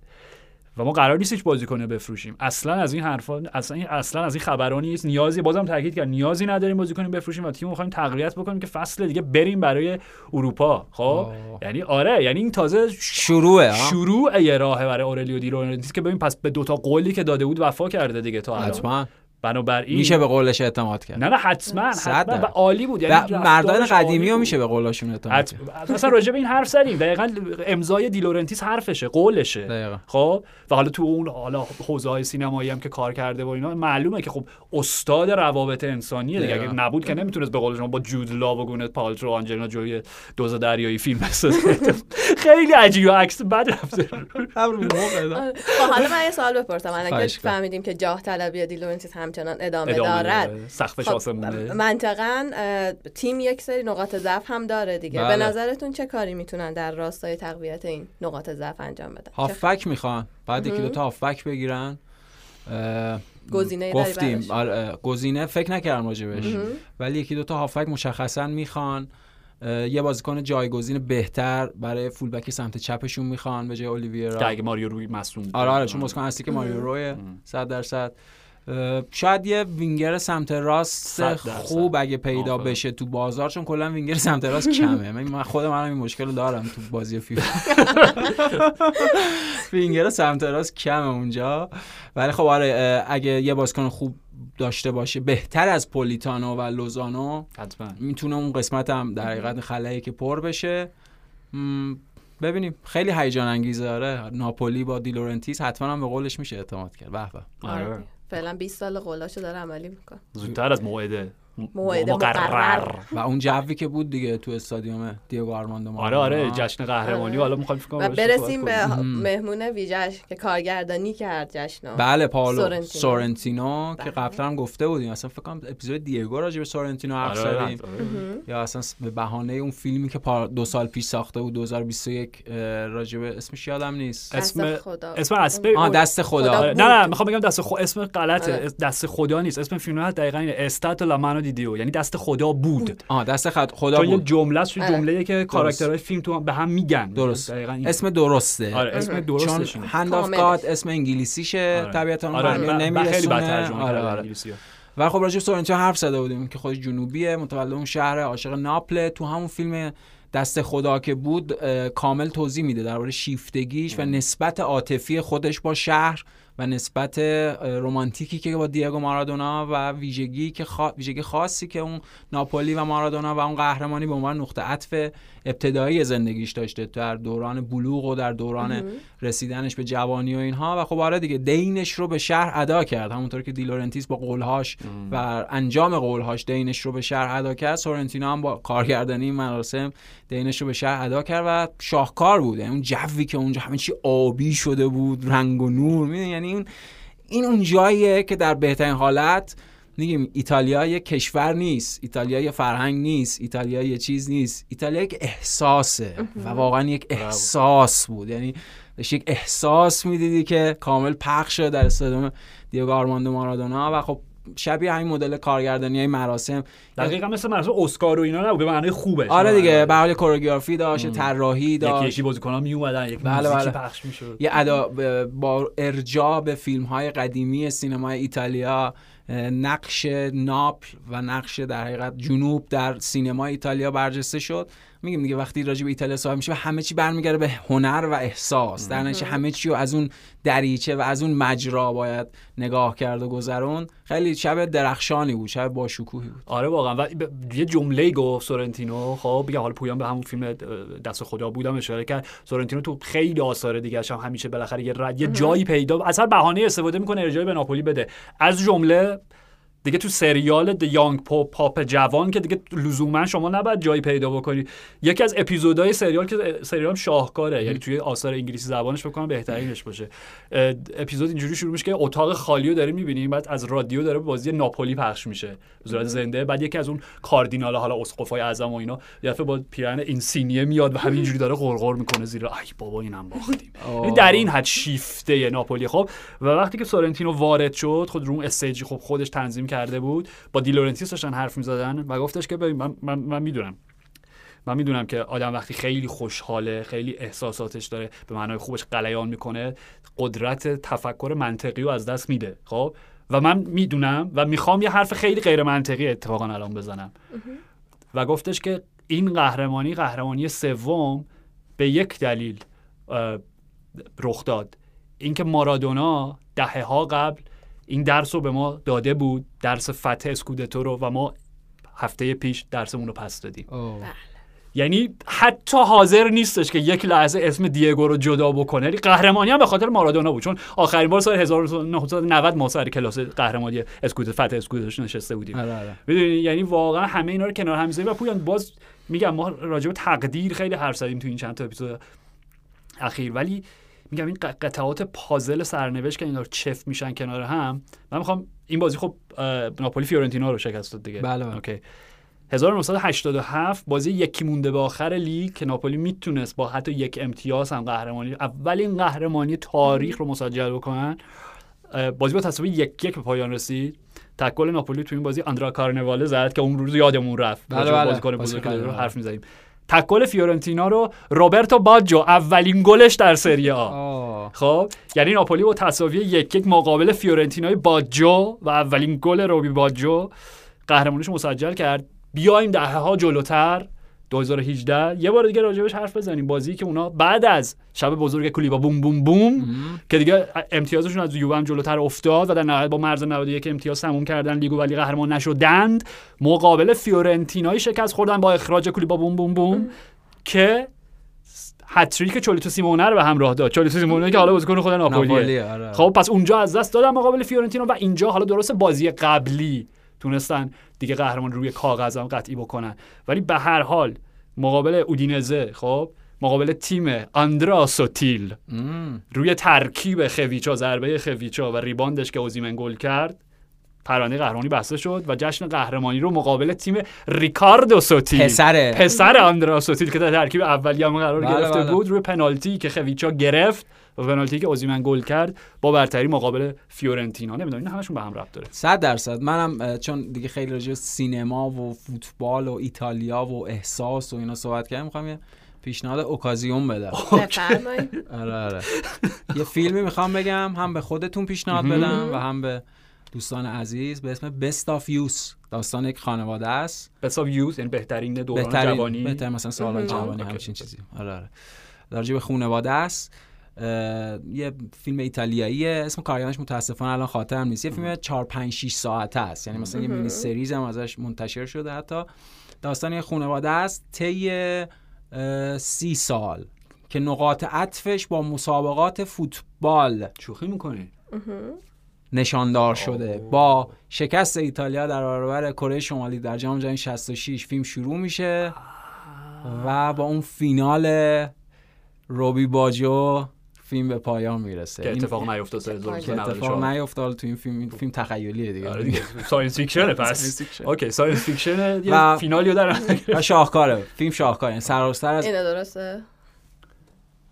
و ما قرار نیست هیچ بازیکن بفروشیم. اصلا از این حرفا اصلا این اصلا از این خبرا نیست. نیازی بازم تاکید کرد نیازی نداریم بازیکن بفروشیم و تیم می‌خوایم تقویت بکنیم که فصل دیگه بریم برای اروپا. خب؟ آه. یعنی آره یعنی این تازه شروعه ها شروع یه راهه برای اورلیو دی لورنتیس که ببین پس به دوتا قولی که داده بود وفا کرده دیگه تا حتما. بنابراین میشه به قولش اعتماد کرد. نه نه حتما حتما. و. عالی بود. یعنی و مردان قدیمی بود. میشه به قولاشون اعتماد حت... کرد. اصلا راجع به این حرف زدیم. دقیقا امضای دیلورنتیس حرفشه قولشه. دقیقا. خب؟ و حالا تو اون حالا حوزه های سینمایی هم که کار کرده و اینا معلومه که خب استاد روابط انسانیه دیگه. اگه. نبود که نمی‌تونست به قول شما با جود لا و گونت پالترو و آنجلینا جولی دوز دریایی فیلم بسازه. خیلی عجیب عکس بد رفته. حالا من یه سوال بپرسم. الان که. فهمیدیم که جاه طلبی دی لورنتیس همچنان ادامه, ادامه دارد. سقفش خب، آسمونه منطقا تیم یک سری نقاط ضعف هم داره دیگه. بله. به نظرتون چه کاری می‌تونن در راستای تقویت این نقاط ضعف انجام بدن؟ چه هافبک می‌خوان. بعد یکی دو تا هافبک بگیرن. داری گفتیم؟ آره، گزینه فکر نکردم راجبش. ولی یکی دو تا هافبک مشخصا می‌خوان. یه بازیکن جایگزین بهتر برای فولبک سمت چپشون می‌خوان. به جای که اولیویرا اگه ماریو روی مصدوم آره آره چون بازیکن اصلی که ماریو روی 100 درصد. شاید یه وینگر سمت راست. خوب اگه پیدا آفرین. بشه تو بازار چون کلا وینگر سمت راست کمه. من من خودم هم این مشکل رو دارم تو بازی فیفا. وینگر سمت راست کمه اونجا. ولی خب آره اگه یه بازیکن خوب داشته باشه بهتر از پولیتانو و لوزانو حتما. می‌تونه اون قسمت هم در حقیقت خلایی که پر بشه. ببینیم. خیلی هیجان انگیزه آره. ناپولی با دیلورنتیس حتما هم به قولش میشه اعتماد کرد. به به. آره. آره. فعلا 20 سال قولاشو داره عملی می‌کنه. زودتر از موعده. موعد مقرر. مقرر. و اون جوی که بود دیگه تو استادیوم دیگو آرماندو آره آره جشن قهرمانی. آره. حالا می‌خوام فکر کنم برسیم به کنیم. مهمون ویژش که کارگردانی کرد جشنو بله پاولو. سورنتینو. سورنتینو که بله. قبلا هم گفته بودیم. اصلا فکر کنم اپیزود دیگو راجع به سورنتینو حرف آره، زدیم. آره. یا اصلا به بهانه اون فیلمی که پار- دو سال پیش ساخته بود 2021 اه، راجع به اسمش یادم نیست. دست اسم- خدا. اسم اسب آه دست خدا. خدا. نه نه می‌خوام بگم دست خود اسم غلطه. دست خدا نیست. اسم فیلم دقیقا اینه. استات دیدیو یعنی دست خدا بود, آه دست خد... خدا چون بود. جمله است آره. جمله که کاراکترهای فیلم تو به هم میگن. درست. دقیقاً. اسم درسته. آره اسم چون درستش اینه. هند آف. گاد اسم انگلیسیشه آره. طبیعتا اون آره ب- خیلی بد نمیرسونه ترجمه آره آره. و خب راجع به سورنتینو حرف زده بودیم؟ که خودش جنوبیه متولد اون شهر عاشق ناپل. تو همون فیلم دست خدا که بود کامل توضیح میده درباره شیفتگیش و نسبت عاطفی خودش با شهر. و نسبت رمانتیکی که با دیگو مارادونا و ویژگی که خا... ویژگی خاصی که اون ناپولی و مارادونا و اون قهرمانی به عنوان نقطه عطف ابتدایی زندگیش داشته در دوران بلوغ و در دوران رسیدنش به جوانی و اینها. و خب آره دیگه دینش رو به شهر ادا کرد. همونطور که دیلورنتیس با قولهاش و انجام قولهاش دینش رو به شهر ادا کرد سورنتینو هم با کارگردانی این مراسم دینش رو به شهر ادا کرد و شاهکار بود یعنی اون جوی که اونجا همه چی آبی شده بود رنگ و نور؟ یعنی اون این اون جاییه که در بهترین حالت میگیم ایتالیا یک کشور نیست ایتالیا یه فرهنگ نیست ایتالیا یه چیز نیست. ایتالیا یک احساسه و واقعا یک احساس بود. یعنی داشتی یک احساس می‌دیدی که کامل پخش شده در استادیوم دیگو آرماندو مارادونا. و خب شبیه همین مدل کارگردانی های مراسم. دقیقا مثل مراسم اسکار و اینا نبود به معنای خوبه آره دیگه به حال کوریوگرافی داشت طراحی داشت یکی بازیکن‌ها می اومدن یک بله، بله. پخش می‌شد. یه ادا با ارجاع به فیلم های قدیمی سینمای ایتالیا نقش ناپل و نقش در حقیقت جنوب در سینمای ایتالیا برجسته شد. میگیم دیگه وقتی راجع به ایتالیا صحبت میشه همه چی برمیگرده به هنر و احساس. در نتیجه همه چی رو از اون دریچه و از اون مجرا باید نگاه کرد و گذرون. خیلی شب درخشانی بود شب با شکوهی بود. آره واقعا. و یه جمله گفت سورنتینو. خب بگم حالا پویان به همون فیلم دست خدا بودم اشاره کرد. سورنتینو تو خیلی آثار دیگه هم همیشه بالاخره یه رد یه جایی پیدا از هر بهانه استفاده می‌کنه ارجاعی به ناپولی بده. از جمله دیگه تو سریال د یانگ پاپ, پاپ جوان که دیگه لزوما شما نباید جایی پیدا بکنی. یکی از اپیزودهای سریال که سریال شاهکاره. یعنی توی آثار انگلیسی زبانش بکنم بهترینش باشه. اپیزود اینجوری شروع میشه که اتاق خالی رو داریم می‌بینیم بعد از رادیو داره بازی ناپولی پخش میشه. به صورت زنده. بعد یکی از اون کاردینال حالا اسقفای اعظم و اینا یه با پیرن اینسینیه میاد و همینجوری داره غرغر می‌کنه زیر ای بابا اینم باختیم یعنی در این حد شیفته ناپولی. خب و وقتی که سورنتینو وارد شد خود رو اون stage ی خب خودش تنظیم کرده بود با دیلورنتیس داشتن حرف می‌زدن و گفتش که ببین من, من, من می‌دونم. من می‌دونم که آدم وقتی خیلی خوشحاله خیلی احساساتش داره به معنای خوبش قلیان می‌کنه قدرت تفکر منطقی رو از دست میده خب؟ و من می‌دونم و می‌خوام یه حرف خیلی غیر منطقی اتفاقا الان بزنم. و گفتش که این قهرمانی قهرمانی سوم به یک دلیل رخ داد. اینکه مارادونا دهه ها قبل این درس رو به ما داده بود درس فتح اسکودتو رو و ما هفته پیش درسمون رو پس دادیم. یعنی حتی حاضر نیستش که یک لحظه اسم دیگو رو جدا بکنه. یعنی قهرمانی هم به خاطر مارادونا بود چون آخرین بار سال 1990 ما سر کلاس قهرمانی اسکوت فتح اسکوتش نشسته بودیم. آره آره. می‌دونی؟ یعنی واقعا همه اینا رو کنار هم و پویان باز میگم ما راجع به تقدیر خیلی حرف زدیم تو این چند تا اپیزود اخیر. ولی میگم این قطعات پازل سرنوشت که اینا رو چف میشن کنار هم من می‌خوام این بازی خب ناپولی فیورنتینا رو شکست داد دیگه بله، بله. okay 1987 بازی یکی مونده به آخر لیگ که ناپولی می‌تونست با حتی یک امتیاز هم قهرمانی اولین قهرمانی تاریخ رو مسجل بکنن بازی با تساوی یک یک به پایان رسید تک گل ناپولی تو این بازی آندرا کارنواله زد که اون روز یادمون رفت بله، بله. بازیکن بزرگ. حرف می‌زدیم تک گل فیورنتینا رو روبرتو باجو اولین گلش در سری آ. خب یعنی ناپولی با تساوی یک یک مقابل فیورنتینای باجو و اولین گل روبی باجو قهرمانیش مسجل کرد. بیایم دهه ها جلوتر. 2018 یه بار دیگه راجبش حرف بزنیم. بازی که اونا بعد از شب بزرگ کولیبا بوم بوم بوم که دیگه امتیازشون از یووه جلوتر افتاد و در نهایت با مرز 91 امتیاز تموم کردن. لیگو ولی قهرمان نشدند. مقابل فیورنتینای شکست خوردن با اخراج کولیبا بوم بوم بوم که هتریک چولیتو سیمونه رو به همراه داد. چولیتو سیمونه که حالا بازیکن خود ناپولیه ناپولی آره. خب پس اونجا از دست دادن مقابل فیورنتینا و اینجا حالا درست بازی قبلی تونستن دیگه قهرمانی روی کاغذ هم قطعی بکنن ولی به هر حال مقابل اودینزه خب مقابل تیم اندرا سوتیل. روی ترکیب خویچا ضربه خویچا و rebound ش که اوزیمن گل کرد پرونده قهرمانی بسته شد و جشن قهرمانی رو مقابل تیم ریکاردو سوتیل پسره پسر اندرا سوتیل که در ترکیب اولیه هم قرار بله، گرفته بله. بود روی پنالتی که خویچا گرفت و پنالتی که اوزیمن گل کرد با برتری مقابل فیورنتینا. نمی‌دونم این همشون به هم ربط داره. صد درصد. منم چون دیگه خیلی راجع سینما و فوتبال و ایتالیا و احساس و اینا صحبت کردیم می‌خوام یه پیشنهاد اوکازیون بدم. بفرمایید. آره آره. یه فیلمی می‌خوام بگم هم به خودتون پیشنهاد بدم و هم به دوستان عزیز به اسم بست آف یوس داستان یک خانواده است. بساب یوز یعنی بهترین دوران بهترین جوانی. بهترین مثلا سال مهم. جوانی همچین. چیزی. آره آره. در به خانواده است. یه فیلم ایتالیاییه اسم کارگردانش متاسفانه الان خاطرم نیست. یه فیلم 4 5 6 ساعته است. یعنی مثلا یه. مینی سریز هم ازش منتشر شده. حتی داستان یه خانواده است. طی سی سال که نقاط عطفش با مسابقات فوتبال شوخی می‌کنی؟ نشاندار شده. با شکست ایتالیا در برابر کره شمالی در جام جهانی 66 فیلم شروع میشه و با اون فینال روبی باجو فیلم به پایان می‌رسه. که این اتفاق نیفتاد سال اتفاق 1994 نیفتاد تو این فیلم. این فیلم تخیلیه دیگه. آره دیگه. science fiction ه پس. fiction. okay science fiction یه فینالیو در و شاهکاره. فیلم شاهکاره. یعنی سراسر از اینه درسته؟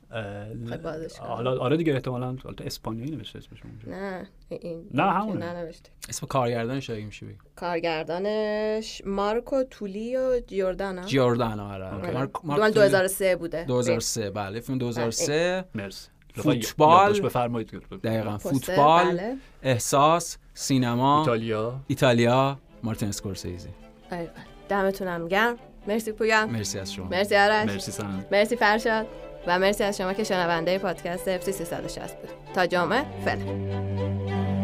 کنم. حالا آره دیگه احتمالاً. اسپانیایی نوشته اسمش اونجا. نه این نه،. ننوشته. اسم کارگردانش اگه میشه؟ بگی کارگردانش مارکو تولی و جیوردانا جیوردانو آره آره. اوکی. مارک- دوال مارک 2003 بوده. 2003 بله. فیلم 2003 مرسی. فوتبال. بفرمایید. دقیقا. پوستر، فوتبال بله. احساس سینما ایتالیا. ایتالیا مارتین اسکورسیزی. آره، بله. دمتونم گرم. مرسی پویا مرسی از شما. مرسی آرش. مرسی سنن مرسی فرشاد. و مرسی از شما که شنونده پادکست اف سی 360 بود. تا جامعه فعلا.